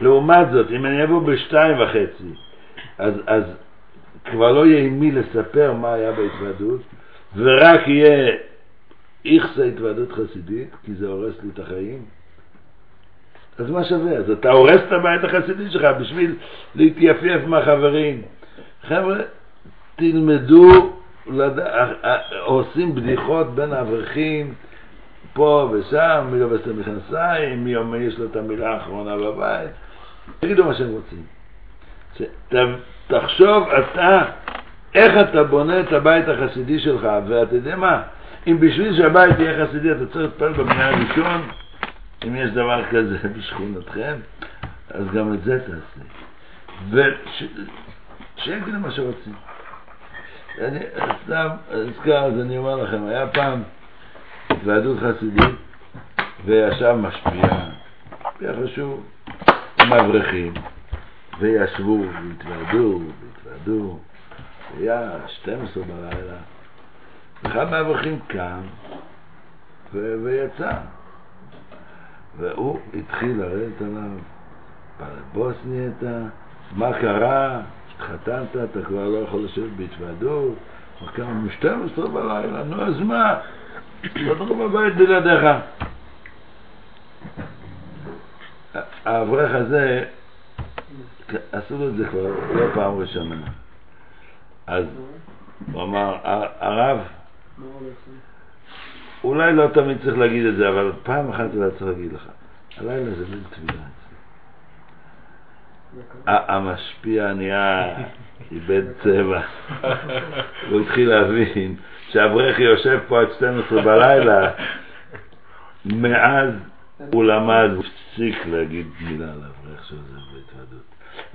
לעומת זאת, אם אני אבוא בשתיים וחצי, אז, אז כבר לא יהיה עם מי לספר מה היה בהתוועדות, ורק יהיה איכסה התוועדות חסידית, כי זה הורס לי את החיים. אז מה שווה? אז אתה הורס את הבית החסידי שלך בשביל להתייפייף מהחברים. חבר'ה, תלמדו, לד... עושים בדיחות בין האברכים, פה ושם, מי לובש את המכנסיים, מי אומר יש לו את המילה האחרונה בבית. תגידו מה שהם רוצים. ת... תחשוב אתה, איך אתה בונה את הבית החסידי שלך, ואתה יודע מה, אם בשביל שהבית יהיה חסידי אתה צריך לטפל בבניין הראשון, אם יש דבר כזה בשכונתכם, אז גם את זה תעשה. ושיגידו מה שרוצים. אני סתם אזכר, אז אני אומר לכם, היה פעם התוועדות חסידית, וישב משפיע, משפיע חשוב, עם אברכים, וישבו, והתוועדו, והתוועדו, היה 12 בלילה, אחד מהאברכים קם ויצא, והוא התחיל לרדת עליו, בוסני אתה, מה קרה? התחתנת, אתה כבר לא יכול לשבת בהתוועדות, כבר קם מ-12 בלילה, נו אז מה? תדרו בבית בלעדיך. האברך הזה, עשו את זה כבר לא פעם ראשונה. אז הוא אמר, הרב, אולי לא תמיד צריך להגיד את זה, אבל פעם אחת אולי צריך להגיד לך, הלילה זה ליל תפילה. המשפיע נהיה, איבד צבע. הוא התחיל להבין שהאברך יושב פה עד 12 בלילה, מאז הוא למד, הוא הפסיק להגיד מילה על האברך שעוזב בהתוועדות.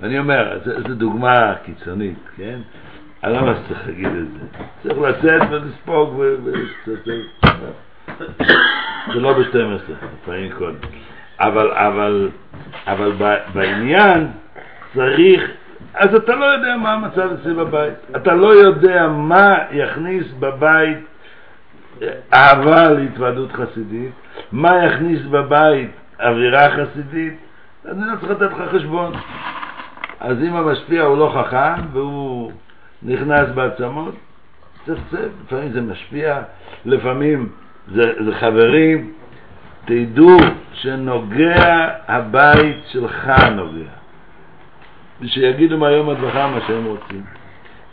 ואני אומר, זו דוגמה קיצונית, כן? לא צריך להגיד את זה. צריך לצאת ולספוג ו... זה לא ב-12, לפעמים קודם. אבל, אבל, אבל בעניין צריך, אז אתה לא יודע מה המצב אצלי בבית. אתה לא יודע מה יכניס בבית אהבה להתוועדות חסידית, מה יכניס בבית אווירה חסידית, אני לא צריך לתת לך חשבון. אז אם המשפיע הוא לא חכם והוא נכנס בעצמות, צפצף, לפעמים זה משפיע, לפעמים זה, זה חברים, תדעו שנוגע הבית שלך נוגע. ושיגידו מהיום עד מחר מה שהם רוצים.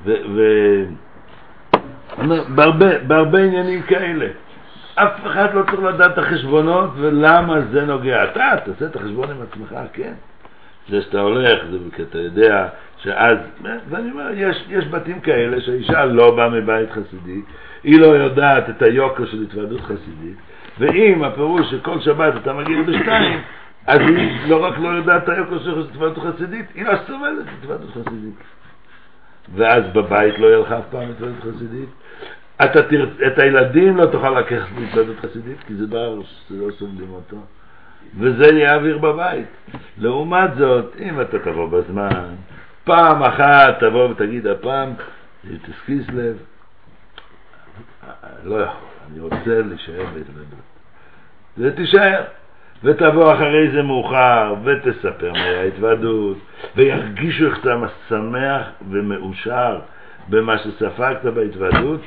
ו... ו... בהרבה, בהרבה עניינים כאלה. אף אחד לא צריך לדעת את החשבונות ולמה זה נוגע. אתה תעשה את החשבון עם עצמך, כן. זה שאתה הולך, זה כי אתה יודע שאז, ואני אומר, יש, יש בתים כאלה שהאישה לא באה מבית חסידי, היא לא יודעת את היוקר של התוועדות חסידית, ואם הפירוש שכל שבת אתה מגיע בשתיים, אז היא לא רק לא יודעת את היוקר של התוועדות חסידית, היא לא סובלת התוועדות חסידית. ואז בבית לא יהיה לך אף פעם התוועדות חסידית. אתה תר... את הילדים לא תוכל לקחת בהתוועדות חסידית, כי זה דבר שלא סובלים אותו. וזה יהיה אוויר בבית. לעומת זאת, אם אתה תבוא בזמן, פעם אחת תבוא ותגיד, הפעם, תסכיס לב, לא יכול, אני רוצה להישאר בהתוועדות. ותישאר. ותבוא אחרי זה מאוחר, ותספר מהי ההתוועדות, וירגישו איך אתה שמח ומאושר במה שספגת בהתוועדות,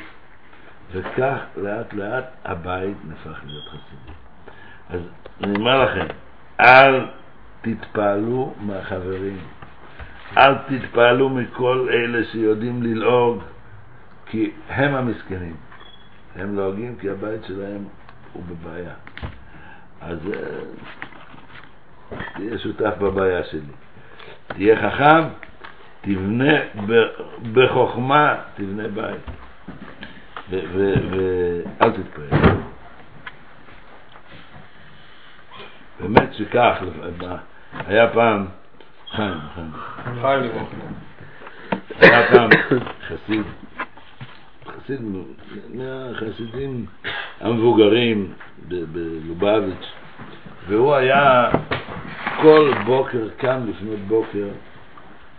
וכך לאט לאט הבית נהפך להיות חסידי. אז אני אומר לכם, אל תתפעלו מהחברים, אל תתפעלו מכל אלה שיודעים ללעוג, כי הם המסכנים. הם לועגים כי הבית שלהם הוא בבעיה. אז אה, תהיה שותף בבעיה שלי. תהיה חכם, תבנה בחוכמה, תבנה בית. ואל תתפעל. באמת שכך, היה פעם, חיים, חיים. היה פעם חסיד, חסיד מהחסידים המבוגרים בלובביץ', והוא היה כל בוקר קם לפנות בוקר,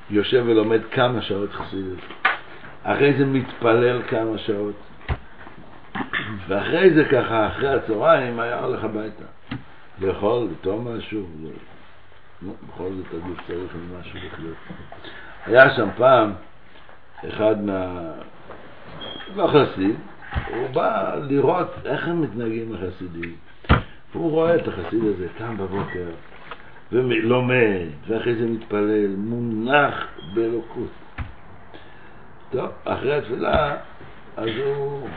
יושב ולומד כמה שעות חסידות. אחרי זה מתפלל כמה שעות. ואחרי זה ככה, אחרי הצהריים, היה הולך הביתה. לאכול, לטום משהו, לא, בכל זאת הגוף צריך משהו לחיות. היה שם פעם אחד מה... לא חסיד, הוא בא לראות איך הם מתנהגים החסידים. והוא רואה את החסיד הזה, קם בבוקר, ולומד, ואחרי זה מתפלל, מונח באלוקות. טוב, אחרי התפילה, אז הוא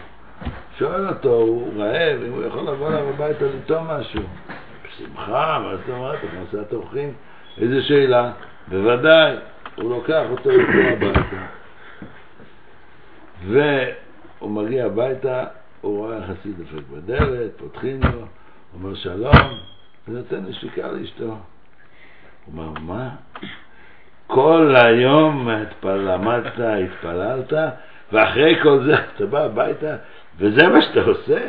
שואל אותו, הוא רעב, אם הוא יכול לבוא אליו הביתה לטום משהו. בשמחה, מה זאת אומרת, הכנסת אורחים? איזה שאלה? בוודאי, הוא לוקח אותו איתו הביתה. והוא מגיע הביתה, הוא רואה חסיד דופק בדלת, פותחים לו, אומר שלום, ונותן נשיקה לאשתו. הוא אומר, מה? כל היום למדת, התפללת, ואחרי כל זה אתה בא הביתה, וזה מה שאתה עושה?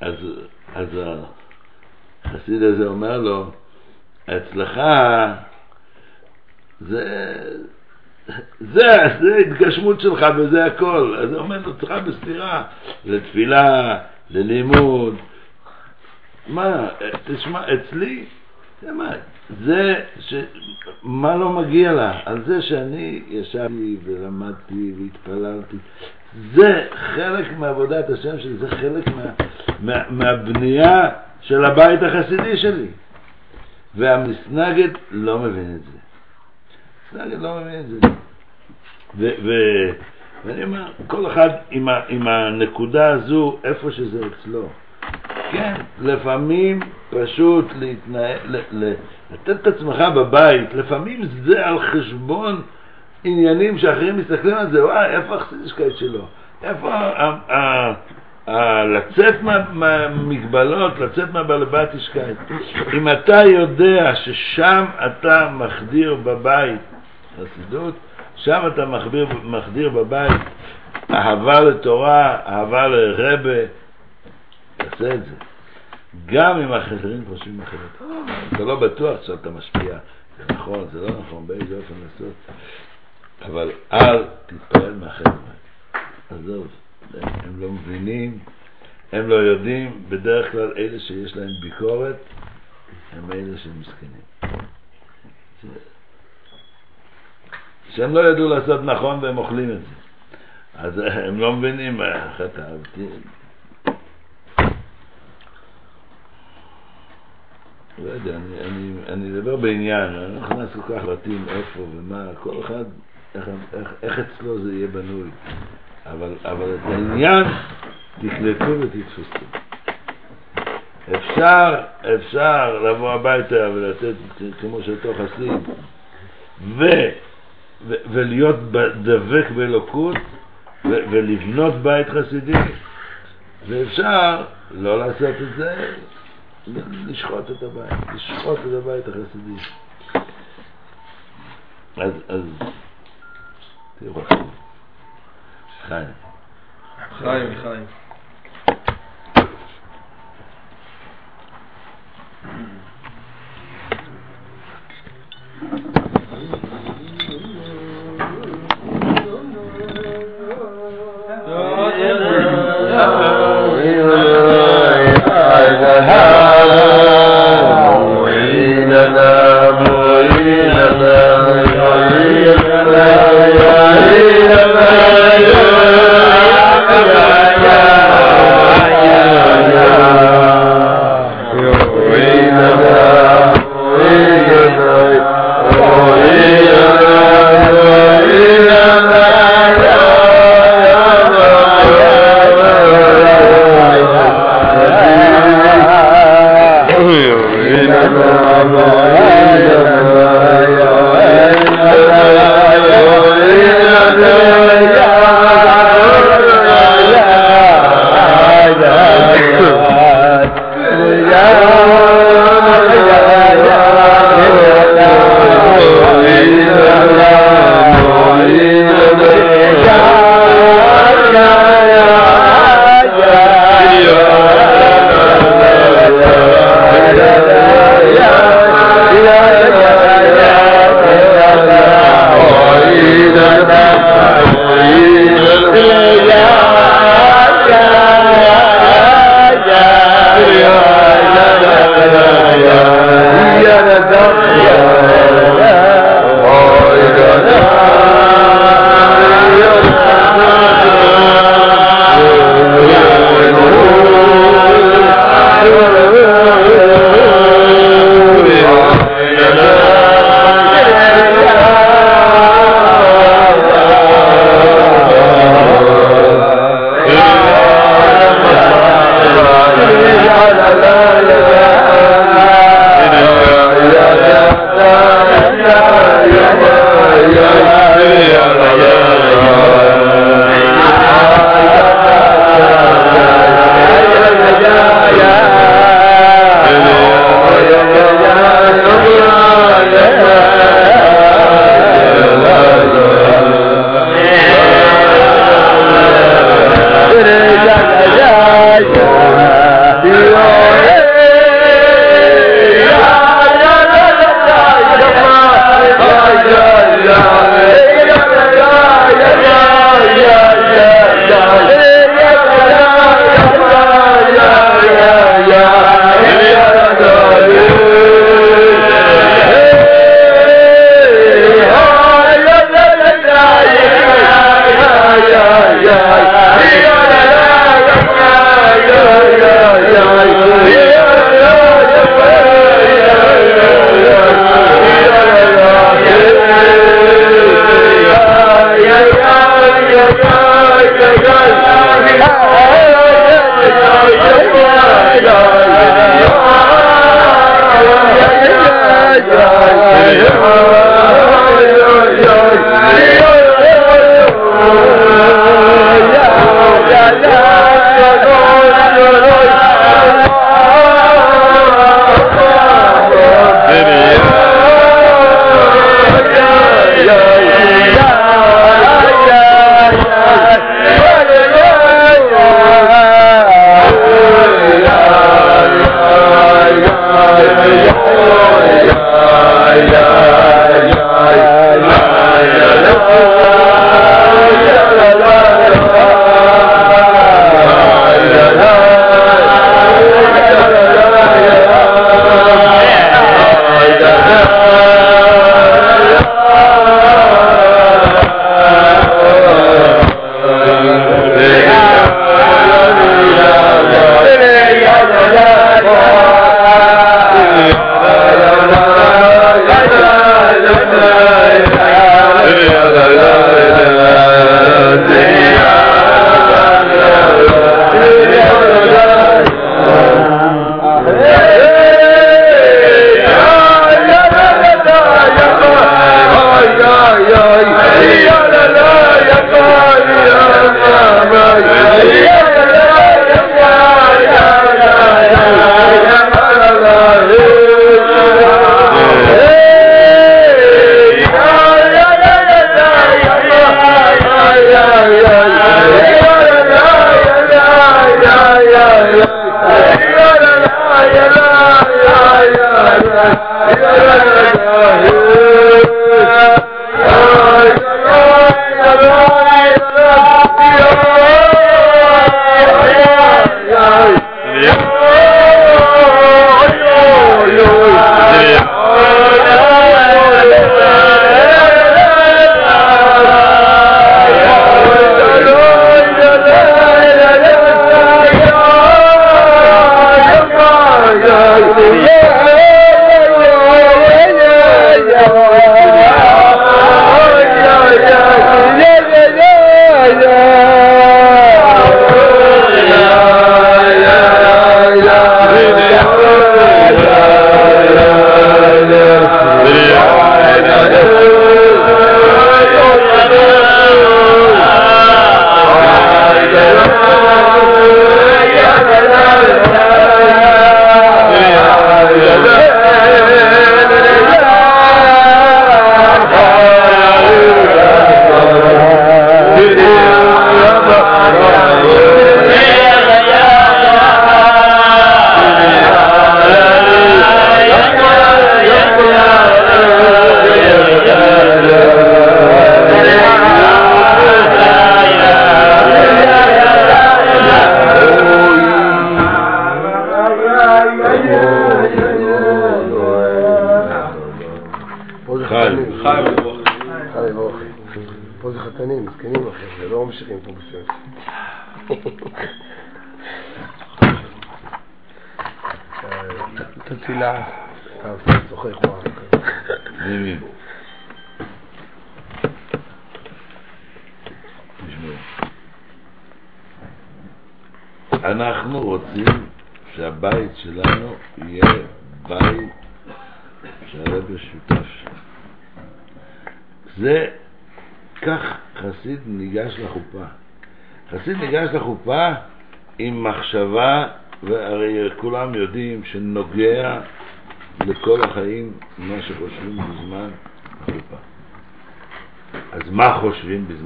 אז, אז החסיד הזה אומר לו, אצלך זה, זה, זה התגשמות שלך וזה הכל. אז הוא אומר לו, בסתירה, לתפילה, ללימוד. מה, תשמע, אצלי, זה מה, זה, ש... מה לא מגיע לה? על זה שאני ישבתי ולמדתי והתפללתי. זה חלק מעבודת השם שלי, זה חלק מה, מה, מהבנייה של הבית החסידי שלי. והמסנגד לא מבין את זה. המסנגד לא מבין את זה. ו, ו, ואני אומר, כל אחד עם, ה, עם הנקודה הזו, איפה שזה אצלו. כן, לפעמים פשוט להתנהל, לתת את עצמך בבית, לפעמים זה על חשבון עניינים שאחרים מסתכלים על זה, וואי, איפה החסידישקייט שלו? איפה לצאת מהמגבלות, לצאת מהבלבטישקייט? אם אתה יודע ששם אתה מחדיר בבית חסידות, שם אתה מחדיר בבית אהבה לתורה, אהבה לרבה, תעשה את זה. גם אם האחרים חושבים אחרת. אתה לא בטוח שאתה משפיע, זה נכון, זה לא נכון, באיזה אופן לעשות. אבל אל תתפעל מהחבר'ה. עזוב, הם לא מבינים, הם לא יודעים, בדרך כלל אלה שיש להם ביקורת הם אלה שהם מסכנים. שהם לא ידעו לעשות נכון והם אוכלים את זה. אז הם לא מבינים איך אתה... לא יודע, אני, אני, אני אדבר בעניין, אני לא נכנס כל כך פרטים איפה ומה, כל אחד איך, איך, איך אצלו זה יהיה בנוי. אבל, אבל את העניין תקלטו ותתפסו. אפשר, אפשר לבוא הביתה ולתת כמו שאותו חסיד, ו, ו, ולהיות דבק באלוקות ולבנות בית חסידי, ואפשר לא לעשות את זה, לשחוט את הבית, לשחוט את הבית החסידי. אז, אז תראו, חיים. חיים, חיים. חי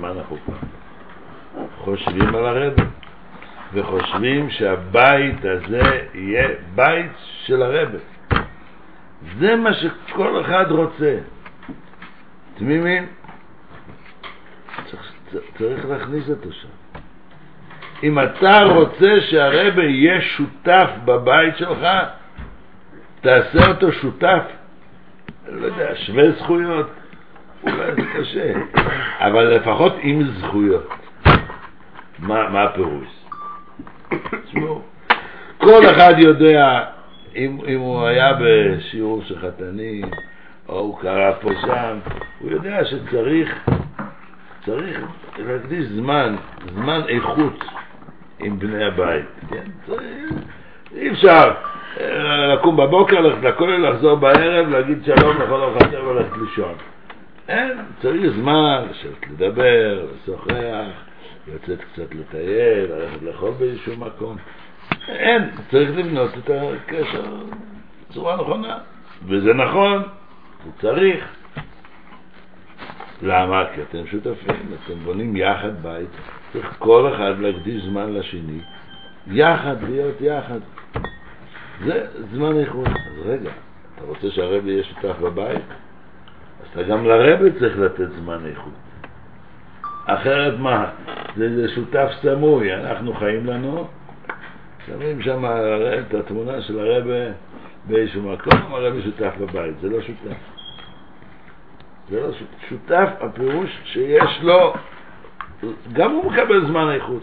בזמן החופה? חושבים על הרבי, וחושבים שהבית הזה יהיה בית של הרבי. זה מה שכל אחד רוצה. תמימים? צריך, צריך להכניס אותו שם. אם אתה רוצה שהרבי יהיה שותף בבית שלך, תעשה אותו שותף, לא יודע, שווה זכויות, אולי זה קשה, אבל לפחות עם זכויות. מה, מה הפירוש? תשמעו, כל אחד יודע, אם, אם הוא היה בשיעור של חתנים, או הוא קרא פה שם, הוא יודע שצריך צריך להקדיש זמן, זמן איכות עם בני הבית. כן? צריך, אי אפשר אה, לקום בבוקר, ללכת לכולל, לחזור בערב, להגיד שלום לכל ארוחת וללכת לישון. אין, צריך זמן לשבת לדבר, לשוחח, לצאת קצת לטייל, ללכת לאכול באיזשהו מקום. אין, צריך לבנות את הקשר בצורה נכונה. וזה נכון, זה צריך. למה? כי אתם שותפים, אתם בונים יחד בית, צריך כל אחד להקדיש זמן לשני, יחד, להיות יחד. זה זמן איכות. אז רגע, אתה רוצה שהרבי יהיה שותף בבית? אז אתה גם לרבי צריך לתת זמן איכות. אחרת מה? זה, זה שותף סמוי, אנחנו חיים לנו, שמים שם את התמונה של הרבי באיזשהו מקום, הרבי שותף בבית, זה לא שותף. זה לא שותף, שותף הפירוש שיש לו, גם הוא מקבל זמן איכות.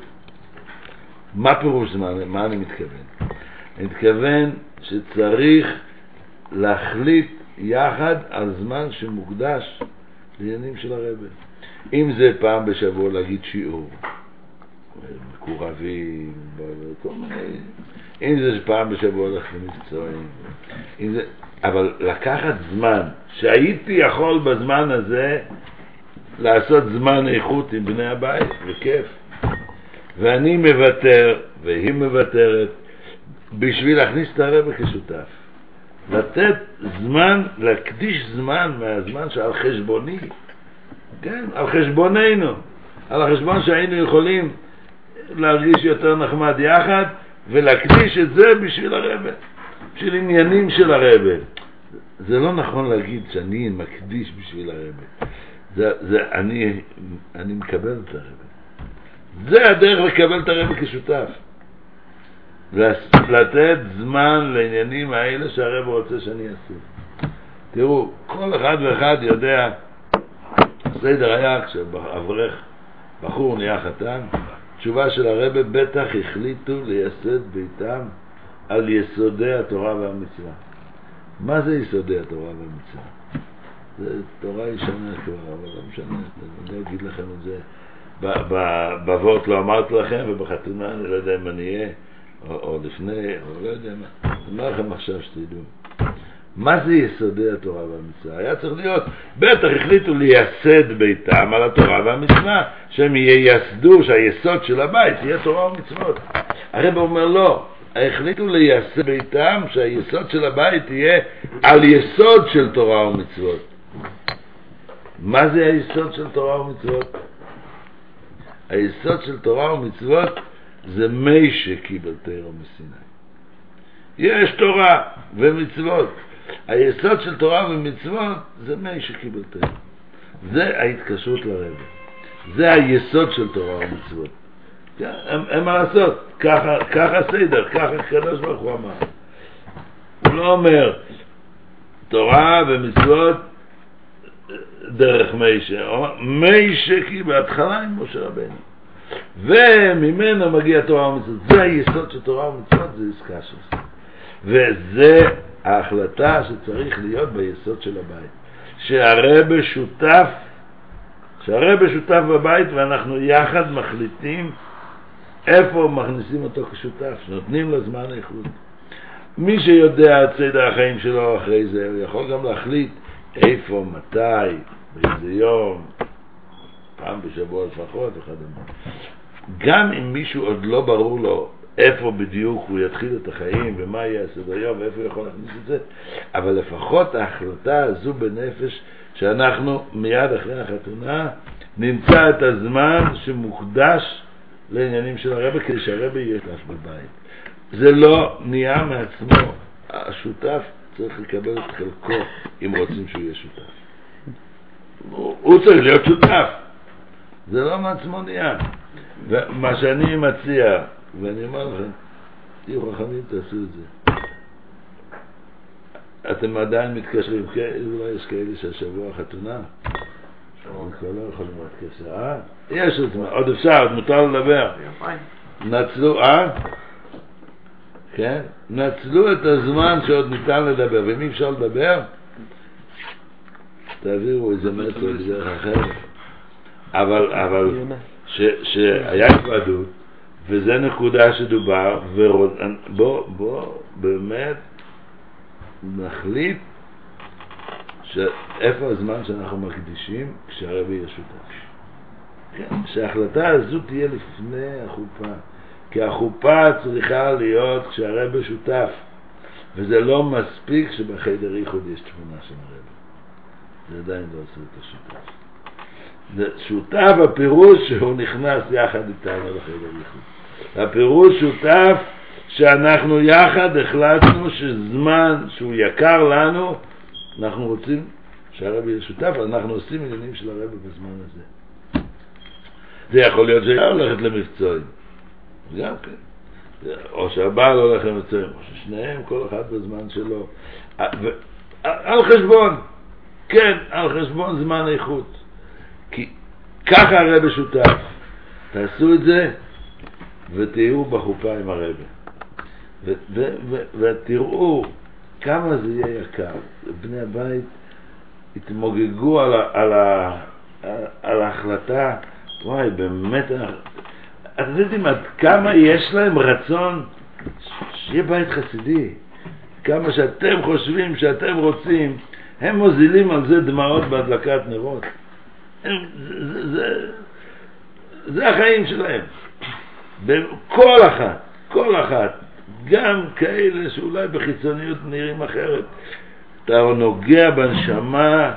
מה פירוש זמן? מה אני מתכוון? אני מתכוון שצריך להחליט יחד על זמן שמוקדש לעניינים של הרבה. אם זה פעם בשבוע להגיד שיעור, מקורבים, כל מיני, אם זה פעם בשבוע ללכת למקצועים, זה, אבל לקחת זמן, שהייתי יכול בזמן הזה לעשות זמן איכות עם בני הבית, וכיף. ואני מוותר, והיא מוותרת, בשביל להכניס את הרבה כשותף. לתת זמן, להקדיש זמן מהזמן שעל חשבוני, כן, על חשבוננו, על החשבון שהיינו יכולים להרגיש יותר נחמד יחד, ולהקדיש את זה בשביל הרבה, בשביל עניינים של הרבה. זה לא נכון להגיד שאני מקדיש בשביל הרבה. זה, זה, אני, אני מקבל את הרבה. זה הדרך לקבל את הרבה כשותף. לתת זמן לעניינים האלה שהרב רוצה שאני אעשה. תראו, כל אחד ואחד יודע, הסדר היה כשאברך בחור נהיה חתן, תשובה של הרבה בטח החליטו לייסד ביתם על יסודי התורה והמצווה. מה זה יסודי התורה והמצווה? זה תורה ישנה כבר, אבל לא משנה, אני לא אגיד לכם את זה. בבות לא אמרתי לכם, ובחתונה אני לא יודע אם אני אהיה. או, לפני, או לא יודע מה. אומר לכם עכשיו שתדעו. מה זה יסודי התורה והמצווה? היה צריך להיות, בטח החליטו לייסד ביתם על התורה והמצווה, שהם ייסדו, שהיסוד של הבית יהיה תורה ומצוות. הרב אומר לא, החליטו לייסד ביתם שהיסוד של הבית יהיה על יסוד של תורה ומצוות. מה זה היסוד של תורה ומצוות? היסוד של תורה ומצוות זה מי שקיבל תרא מסיני. יש תורה ומצוות. היסוד של תורה ומצוות זה מי שקיבל תרא. זה ההתקשרות לרבי. זה היסוד של תורה ומצוות. אין כן, מה לעשות, ככה, סדר, ככה הקדוש ברוך הוא אמר. הוא לא אומר, תורה ומצוות דרך מיישה, מיישה כי בהתחלה עם משה רבנו. וממנו מגיע תורה ומצוות. זה היסוד של תורה ומצוות, זה עסקה שלך. וזה ההחלטה שצריך להיות ביסוד של הבית. שהרבה שותף, שהרבה שותף בבית ואנחנו יחד מחליטים איפה מכניסים אותו כשותף, שנותנים לו זמן איכות. מי שיודע את סדר החיים שלו אחרי זה, הוא יכול גם להחליט איפה, מתי, באיזה יום, פעם בשבוע לפחות וכדומה. גם אם מישהו עוד לא ברור לו איפה בדיוק הוא יתחיל את החיים ומה יהיה הסדר יום ואיפה הוא יכול להכניס את זה, אבל לפחות ההחלטה הזו בנפש שאנחנו מיד אחרי החתונה נמצא את הזמן שמוקדש לעניינים של הרבה כדי שהרבה יהיה שותף בבית. זה לא נהיה מעצמו, השותף צריך לקבל את חלקו אם רוצים שהוא יהיה שותף. הוא צריך להיות שותף, זה לא מעצמו נהיה. ומה שאני מציע, ואני אומר לכם, תהיו חכמים, תעשו את זה. אתם עדיין מתקשרים, כן, אולי יש כאלה שהשבוע חתונה, הם כבר לא יכולים להתקשר, אה? יש עוד זמן, עוד אפשר, עוד מותר לדבר. נצלו, אה? כן? נצלו את הזמן שעוד ניתן לדבר, ואם אי אפשר לדבר, תעבירו איזה מסר בדרך אחרת. אבל, אבל, שהיה התוועדות, וזה נקודה שדובר, ובוא, בוא, באמת נחליט שאיפה הזמן שאנחנו מקדישים כשהרבי יהיה שותף. כן, שההחלטה הזו תהיה לפני החופה, כי החופה צריכה להיות כשהרבי שותף, וזה לא מספיק שבחדר ייחוד יש תמונה של הרבי. זה עדיין לא עושה את השותף. שותף הפירוש שהוא נכנס יחד איתנו לחדר. הפירוש שותף שאנחנו יחד החלטנו שזמן שהוא יקר לנו, אנחנו רוצים שהרבי יהיה שותף, אנחנו עושים עניינים של הרבי בזמן הזה. זה יכול להיות שהיא הולכת למבצועים, גם כן. או שהבעל הולך למבצועים, או ששניהם, כל אחד בזמן שלו. על חשבון, כן, על חשבון זמן איכות. כי ככה הרבי שותף. תעשו את זה ותהיו בחופה עם הרבי. ותראו כמה זה יהיה יקר. בני הבית התמוגגו על, על, ה, על ההחלטה, וואי, באמת, אתם יודעים עד כמה יש להם רצון שיהיה בית חסידי. כמה שאתם חושבים שאתם רוצים, הם מוזילים על זה דמעות בהדלקת נרות. זה, החיים שלהם. כל אחת, כל אחת, גם כאלה שאולי בחיצוניות נראים אחרת. אתה נוגע בנשמה,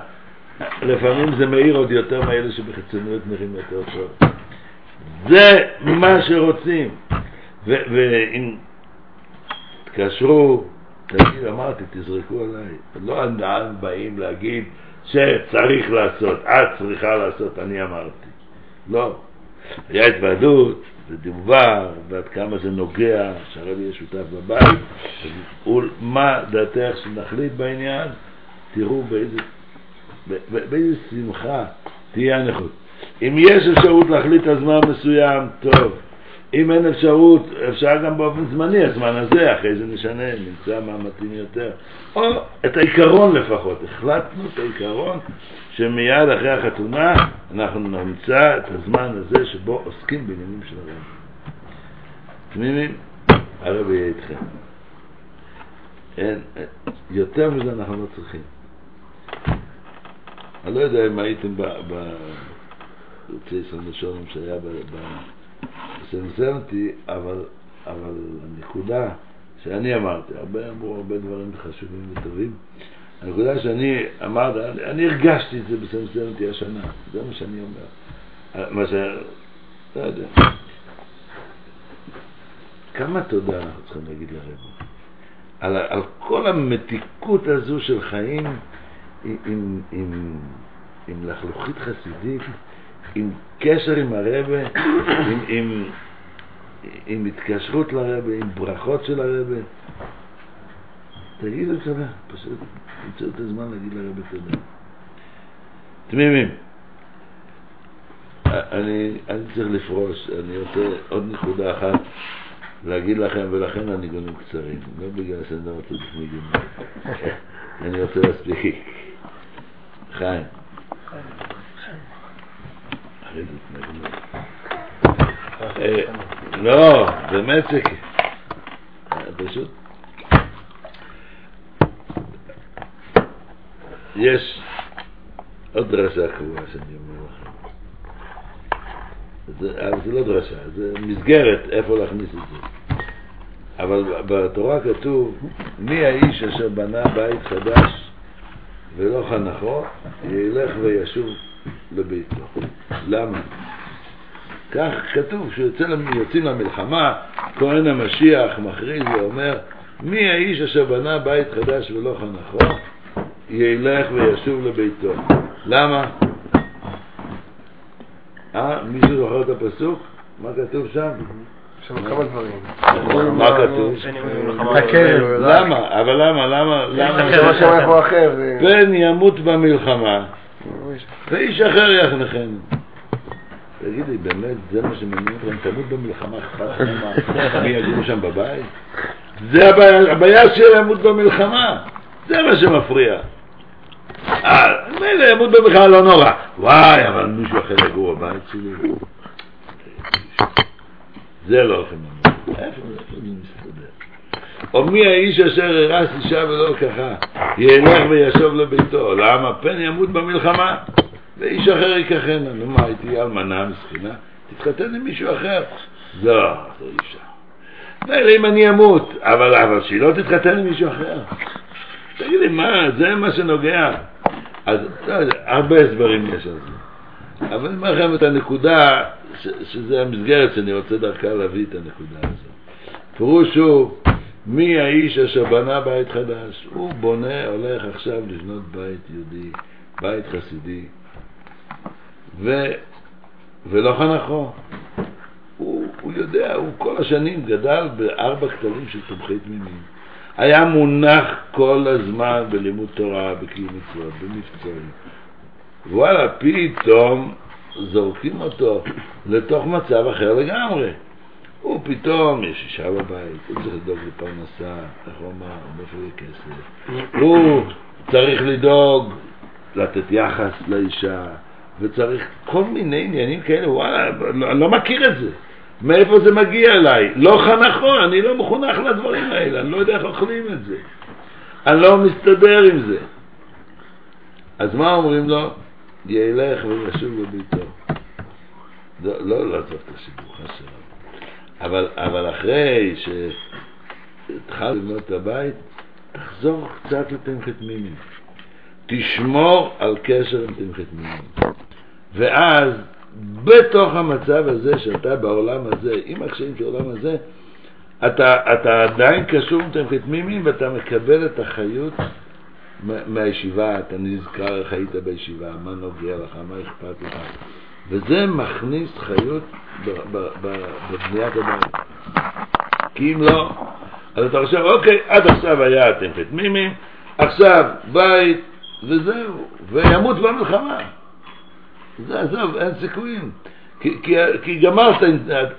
לפעמים זה מאיר עוד יותר מאלה שבחיצוניות נראים יותר טוב. זה מה שרוצים. ואם תקשרו, תגיד, אמרתי, תזרקו עליי. לא באים להגיד שצריך לעשות, את צריכה לעשות, אני אמרתי. לא. היה התוועדות, ודובר, ועד כמה זה נוגע, שהרבי יהיה שותף בבית, ומה דעתך שנחליט בעניין, תראו באיזה, באיזה שמחה תהיה הנכות. אם יש אפשרות להחליט על זמן מסוים, טוב. אם אין אפשרות, אפשר גם באופן זמני, הזמן הזה, אחרי זה נשנה, נמצא מה מתאים יותר. או את העיקרון לפחות, החלטנו את העיקרון שמיד אחרי החתונה אנחנו נמצא את הזמן הזה שבו עוסקים בעניינים של הרב. תמימים, הרב יהיה איתכם. אין, יותר מזה אנחנו לא צריכים. אני לא יודע אם הייתם ביוצאי ישראל לשולם שהיה בסנסרנטי, אבל, אבל הנקודה שאני אמרתי, הרבה אמרו הרבה דברים חשובים וטובים, הנקודה שאני אמרתי, אני, אני הרגשתי את זה בסנסרנטי השנה, זה מה שאני אומר. מה ש... לא יודע. כמה תודה אנחנו צריכים להגיד לרב. על, על כל המתיקות הזו של חיים עם, עם, עם, עם לחלוכית חסידית, עם קשר עם הרבה, עם, עם, עם התקשרות לרבה, עם ברכות של הרבה. תגידו תודה, פשוט תמצאו את הזמן להגיד לרבה תודה. תמימים. אני, אני צריך לפרוש, אני רוצה עוד נקודה אחת להגיד לכם, ולכן הנגונים קצרים, לא בגלל שאני לא רוצה לפני אני רוצה להספיק. חיים. אחרי זה תנגנו. אה, לא, באמת שכן. פשוט יש עוד דרשה קבועה שאני אומר לכם. זה, אבל זה לא דרשה, זה מסגרת איפה להכניס את זה. אבל בתורה כתוב, מי האיש אשר בנה בית חדש ולא חנכו, ילך וישוב לביתו. למה? כך כתוב, כשיוצאים למלחמה, כהן המשיח מכריז ואומר, מי האיש אשר בנה בית חדש ולא חנכו, ילך וישוב לביתו. למה? אה, מישהו זוכר את הפסוק? מה כתוב שם? יש שם כמה דברים. מה כתוב? למה? אבל למה? למה? למה? פן ימות במלחמה, ואיש אחר יחנכנו. תגיד לי, באמת, זה מה שמעניין אתכם? תמות במלחמה, אכפת לכם מי יגור שם בבית? זה הבעיה, הבעיה שימות במלחמה, זה מה שמפריע. אה, מילא ימות במלחמה לא נורא. וואי, אבל מישהו אחר יגור בבית שלי. זה לא הולכים או מי האיש אשר הרס אישה ולא ככה, ילך וישוב לביתו. למה? פן ימות במלחמה, ואיש אחר ייקחנה. נו מה, הייתי אלמנה מסכנה? תתחתן עם מישהו אחר. לא, זה אי אפשר. מילא אם אני אמות, אבל, אבל שהיא לא תתחתן עם מישהו אחר. תגיד לי, מה, זה מה שנוגע? אז לא הרבה הסברים יש על זה. אבל אני אומר לכם את הנקודה, שזה המסגרת שאני רוצה דרכה להביא את הנקודה הזאת. פירוש הוא, מי האיש אשר בנה בית חדש? הוא בונה, הולך עכשיו לבנות בית יהודי, בית חסידי, ו, ולא חנכו. הוא, הוא יודע, הוא כל השנים גדל בארבע כתלים של תומכי תמימים. היה מונח כל הזמן בלימוד תורה, בקיום מצוות, במבצעים. וואלה, פתאום זורקים אותו לתוך מצב אחר לגמרי. הוא פתאום, יש אישה בבית, הוא צריך לדאוג לפרנסה, איך הוא אמר, מאיפה יהיה כסף. הוא צריך לדאוג, לתת יחס לאישה, וצריך כל מיני עניינים כאלה, וואלה, אני לא מכיר את זה. מאיפה זה מגיע אליי? לא חנכו, אני לא מחונך לדברים האלה, אני לא יודע איך אוכלים את זה. אני לא מסתדר עם זה. אז מה אומרים לו? ילך וישוב לביתו. לא, לא לעזוב את הסיפור, חס ושלום. אבל, אבל אחרי שהתחלת לבנות את הבית, תחזור קצת לתמחת מימים. תשמור על קשר עם תמחת מימים. ואז, בתוך המצב הזה שאתה בעולם הזה, עם הקשיים של העולם הזה, אתה, אתה עדיין קשור עם תמחת מימים ואתה מקבל את החיות מה- מהישיבה, אתה נזכר איך היית בישיבה, מה נוגע לך, מה אכפת לך. וזה מכניס חיות בבניית הבית. כי אם לא, אז אתה חושב, אוקיי, עד עכשיו היה תמחת מימים, עכשיו בית, וזהו, וימות במלחמה. זה עזוב, אין סיכויים. כי, כי, כי גמרת,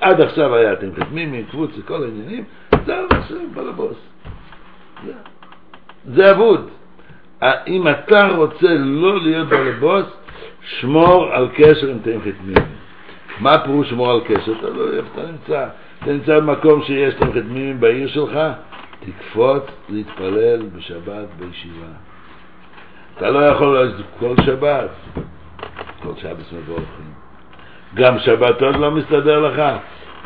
עד עכשיו היה תמחת מימים, קבוץ וכל העניינים, זהו, עכשיו בעל הבוס. זה- זה אבוד. אם אתה רוצה לא להיות בעל הבוס, שמור על קשר עם תמחת מימים. מה פירוש שמור על קשר? אתה לא איפה אתה נמצא. אתה נמצא במקום שיש תמחת מימים בעיר שלך, תקפוץ להתפלל בשבת בישיבה. אתה לא יכול לעשות כל שבת, כל שבת מבורכים. גם שבתות לא מסתדר לך.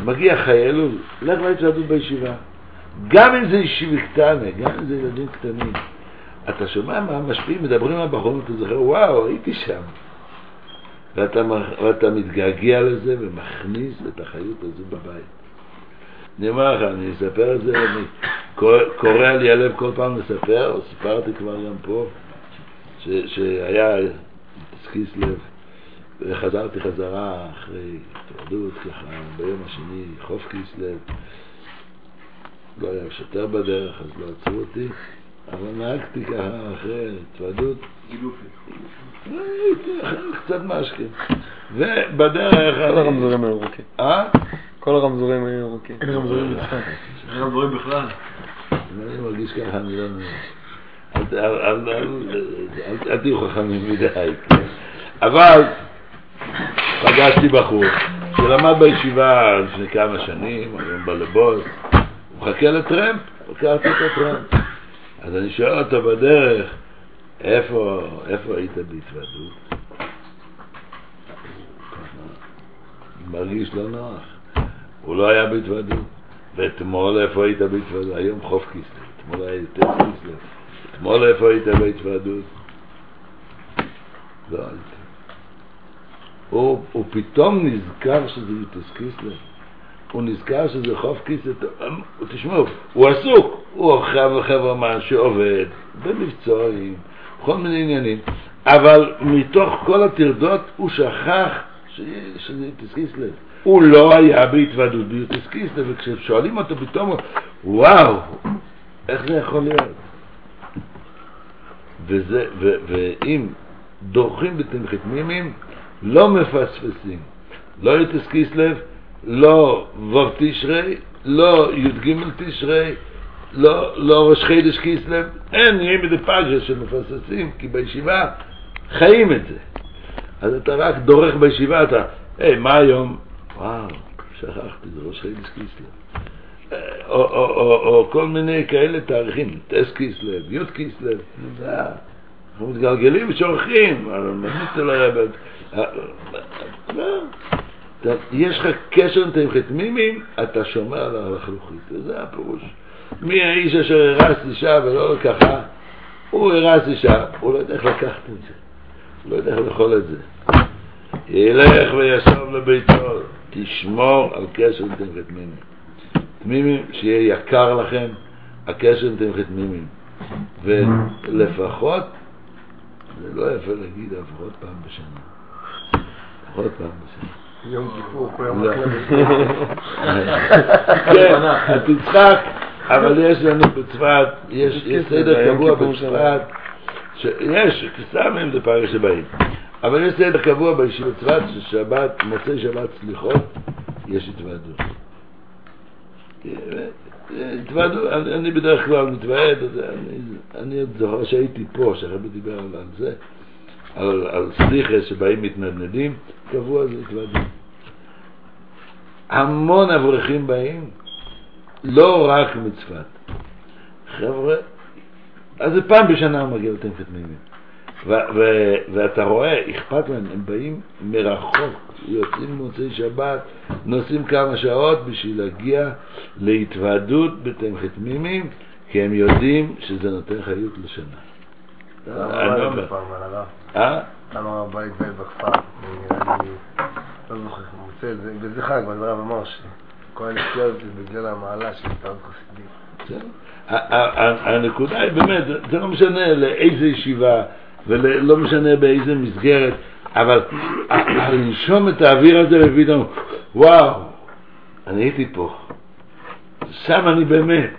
מגיע חיילול, לך להתשדות בישיבה. גם אם זה ישיבי קטנה, גם אם זה ילדים קטנים. אתה שומע מה המשפיעים מדברים על בחורות, אתה זוכר, וואו, הייתי שם. ואתה, ואתה מתגעגע לזה ומכניס את החיות הזו בבית. אני אומר לך, אני אספר את זה, אני קורע לי הלב כל פעם לספר, או סיפרתי כבר גם פה, ש, שהיה טקס קיסלב, וחזרתי חזרה אחרי התוועדות ככה, ביום השני, חוף קיסלב, לא היה שוטר בדרך, אז לא עצרו אותי, אבל נהגתי ככה אחרי התוודות. גילופי. קצת משקה. ובדרך... כל הרמזורים היו ירוקים. אה? כל הרמזורים היו ירוקים. אין רמזורים בצפת. אין רמזורים בכלל. אני מרגיש ככה, אני לא... אל- אל- תהיו חכמים מדי, כן? אבל פגשתי בחור שלמד בישיבה לפני כמה שנים, היום בא לבוס, הוא מחכה לטרמפ, לקחתי את הטרמפ. אז אני שואל אותו בדרך, איפה, איפה היית בהתוועדות? הוא מרגיש לא נוח. הוא לא היה בהתוועדות. ואתמול איפה היית בהתוועדות? היום חוף כיסלו. אתמול היה יותר כיסלו. אתמול איפה היית בהתוועדות? לא הייתי. הוא, הוא פתאום נזכר שזה יוטס קיסלב. הוא נזכר שזה חוף קיסלב. תשמעו, הוא עסוק. הוא חבר חברמן שעובד במבצועים, בכל מיני עניינים. אבל מתוך כל הטרדות הוא שכח שזה יוטס קיסלב. הוא לא היה בהתוועדות ביוטס קיסלב, וכששואלים אותו פתאום, וואו, איך זה יכול להיות? וזה, ו, ואם דורכים בתמחית מימים, לא מפספסים. לא יוטס קיסלב, לא ו' תשרי, לא י"ג תשרי, לא, לא ראש חידש קיסלב, אין ימי דה פגרה שמפספסים, כי בישיבה חיים את זה. אז אתה רק דורך בישיבה, אתה, היי, מה היום? וואו, שכחתי, זה ראש חידש קיסלב. אה, או, או, או, או כל מיני כאלה תאריכים, טס קיסלב, י' ה- אנחנו מתגלגלים ושורכים, אבל לרבד. לא. אתה- יש לך קשר עם תמחית מימים, אתה שומר על הלחלוכית, וזה הפירוש. מי האיש אשר הרס אישה ולא לקחה? הוא הרס אישה, הוא לא יודע איך לקחת את זה, הוא לא יודע איך לאכול את זה. ילך וישוב לביתו, תשמור על קשר תמחית מימים. תמימים, שיהיה יקר לכם הקשר תמחית מימים. ולפחות, זה לא יפה להגיד, לפחות פעם בשנה. לפחות פעם בשנה. יום כיפור, כולם לא. רק לבית. כן, תצחק, אבל יש לנו בצפת, יש יש סדר קבוע בצפת, שיש, סתם זה פערי שבאים, אבל יש סדר קבוע בישיבת צפת, ששבת, מוצאי שבת סליחות, יש התוועדות. התוועדות, אני בדרך כלל מתוועד, אני- עוד זוכר שהייתי פה, שהרבי דיבר על זה, על סליחה שבאים מתנדנדים, קבוע זה התוועדות. המון אברכים באים, לא רק מצפת. חבר'ה, אז זה פעם בשנה הוא מגיע לתמחת מימים. ואתה רואה, אכפת להם, הם באים מרחוק, יוצאים במוצאי שבת, נוסעים כמה שעות בשביל להגיע להתוועדות בתמחת מימים, כי הם יודעים שזה נותן חיות לשנה. למה הרב? אה? להתפעל בכפר? לא זוכר, וזה חג, אבל הרב אמר שכל הנסיעה הזאת זה בגלל המעלה של התארות חסידים. הנקודה היא באמת, זה- לא משנה לאיזה ישיבה ולא משנה באיזה מסגרת, אבל לנשום את האוויר הזה ופתאום, וואו, אני הייתי פה, שם אני באמת,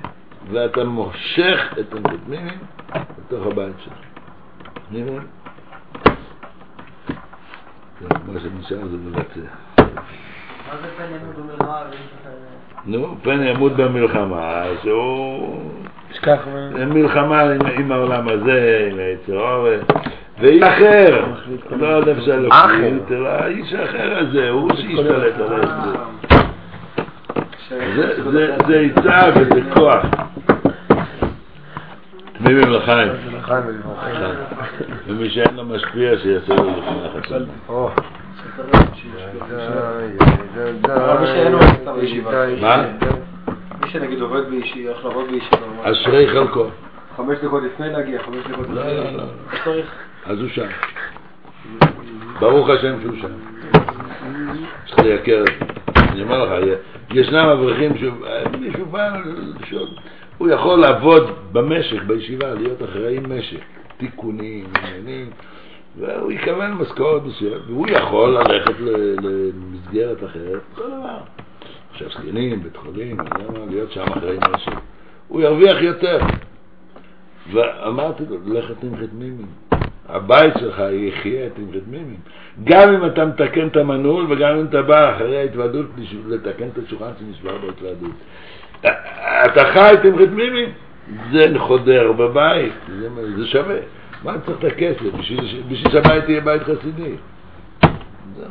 ואתה מושך את המקדמים לתוך הבית שלך. כן, מה שנשאר זה לבצע. מה זה פן ימות במלחמה? נו, פן ימות במלחמה, שהוא... תשכח אין מלחמה עם, העולם הזה, עם היצר אורן, ואיש אחר, לא של אלוקות, אלא האיש האחר הזה, הוא שישתלט על זה. זה- זה- זה עצה וזה כוח. תמימים לחיים. ומי שאין לו משפיע שיעשה לו לפני החתונה. מי שנגיד עובד באישי, הולך לעבוד באישי. אשרי חלקו. חמש דקות לפני להגיע, חמש דקות לא, לפני. לא, לא. צריך. אז הוא שם. ברוך השם שהוא שם. צריך לייקר. אני אומר לך, ישנם אברכים שמישהו בא לשאול, הוא יכול לעבוד במשק, בישיבה, להיות אחראי משק, תיקונים, עניינים, והוא יקבל משכורת מסוימת, והוא יכול ללכת למסגרת אחרת, אותו דבר. עכשיו זקנים, בית חולים, אני יודע מה, להיות שם אחראי משק, הוא ירוויח יותר. ואמרתי לו, לך תמחת מימים. הבית שלך יחיה תמחת מימים. גם אם אתה מתקן את המנעול וגם אם אתה בא אחרי ההתוועדות לתקן את השולחן שנשבר בהתוועדות. אתה חי תמחת מימים, זה חודר בבית, זה, זה שווה. מה צריך את הכסף? בשביל, שהבית יהיה בית חסידי. זהו.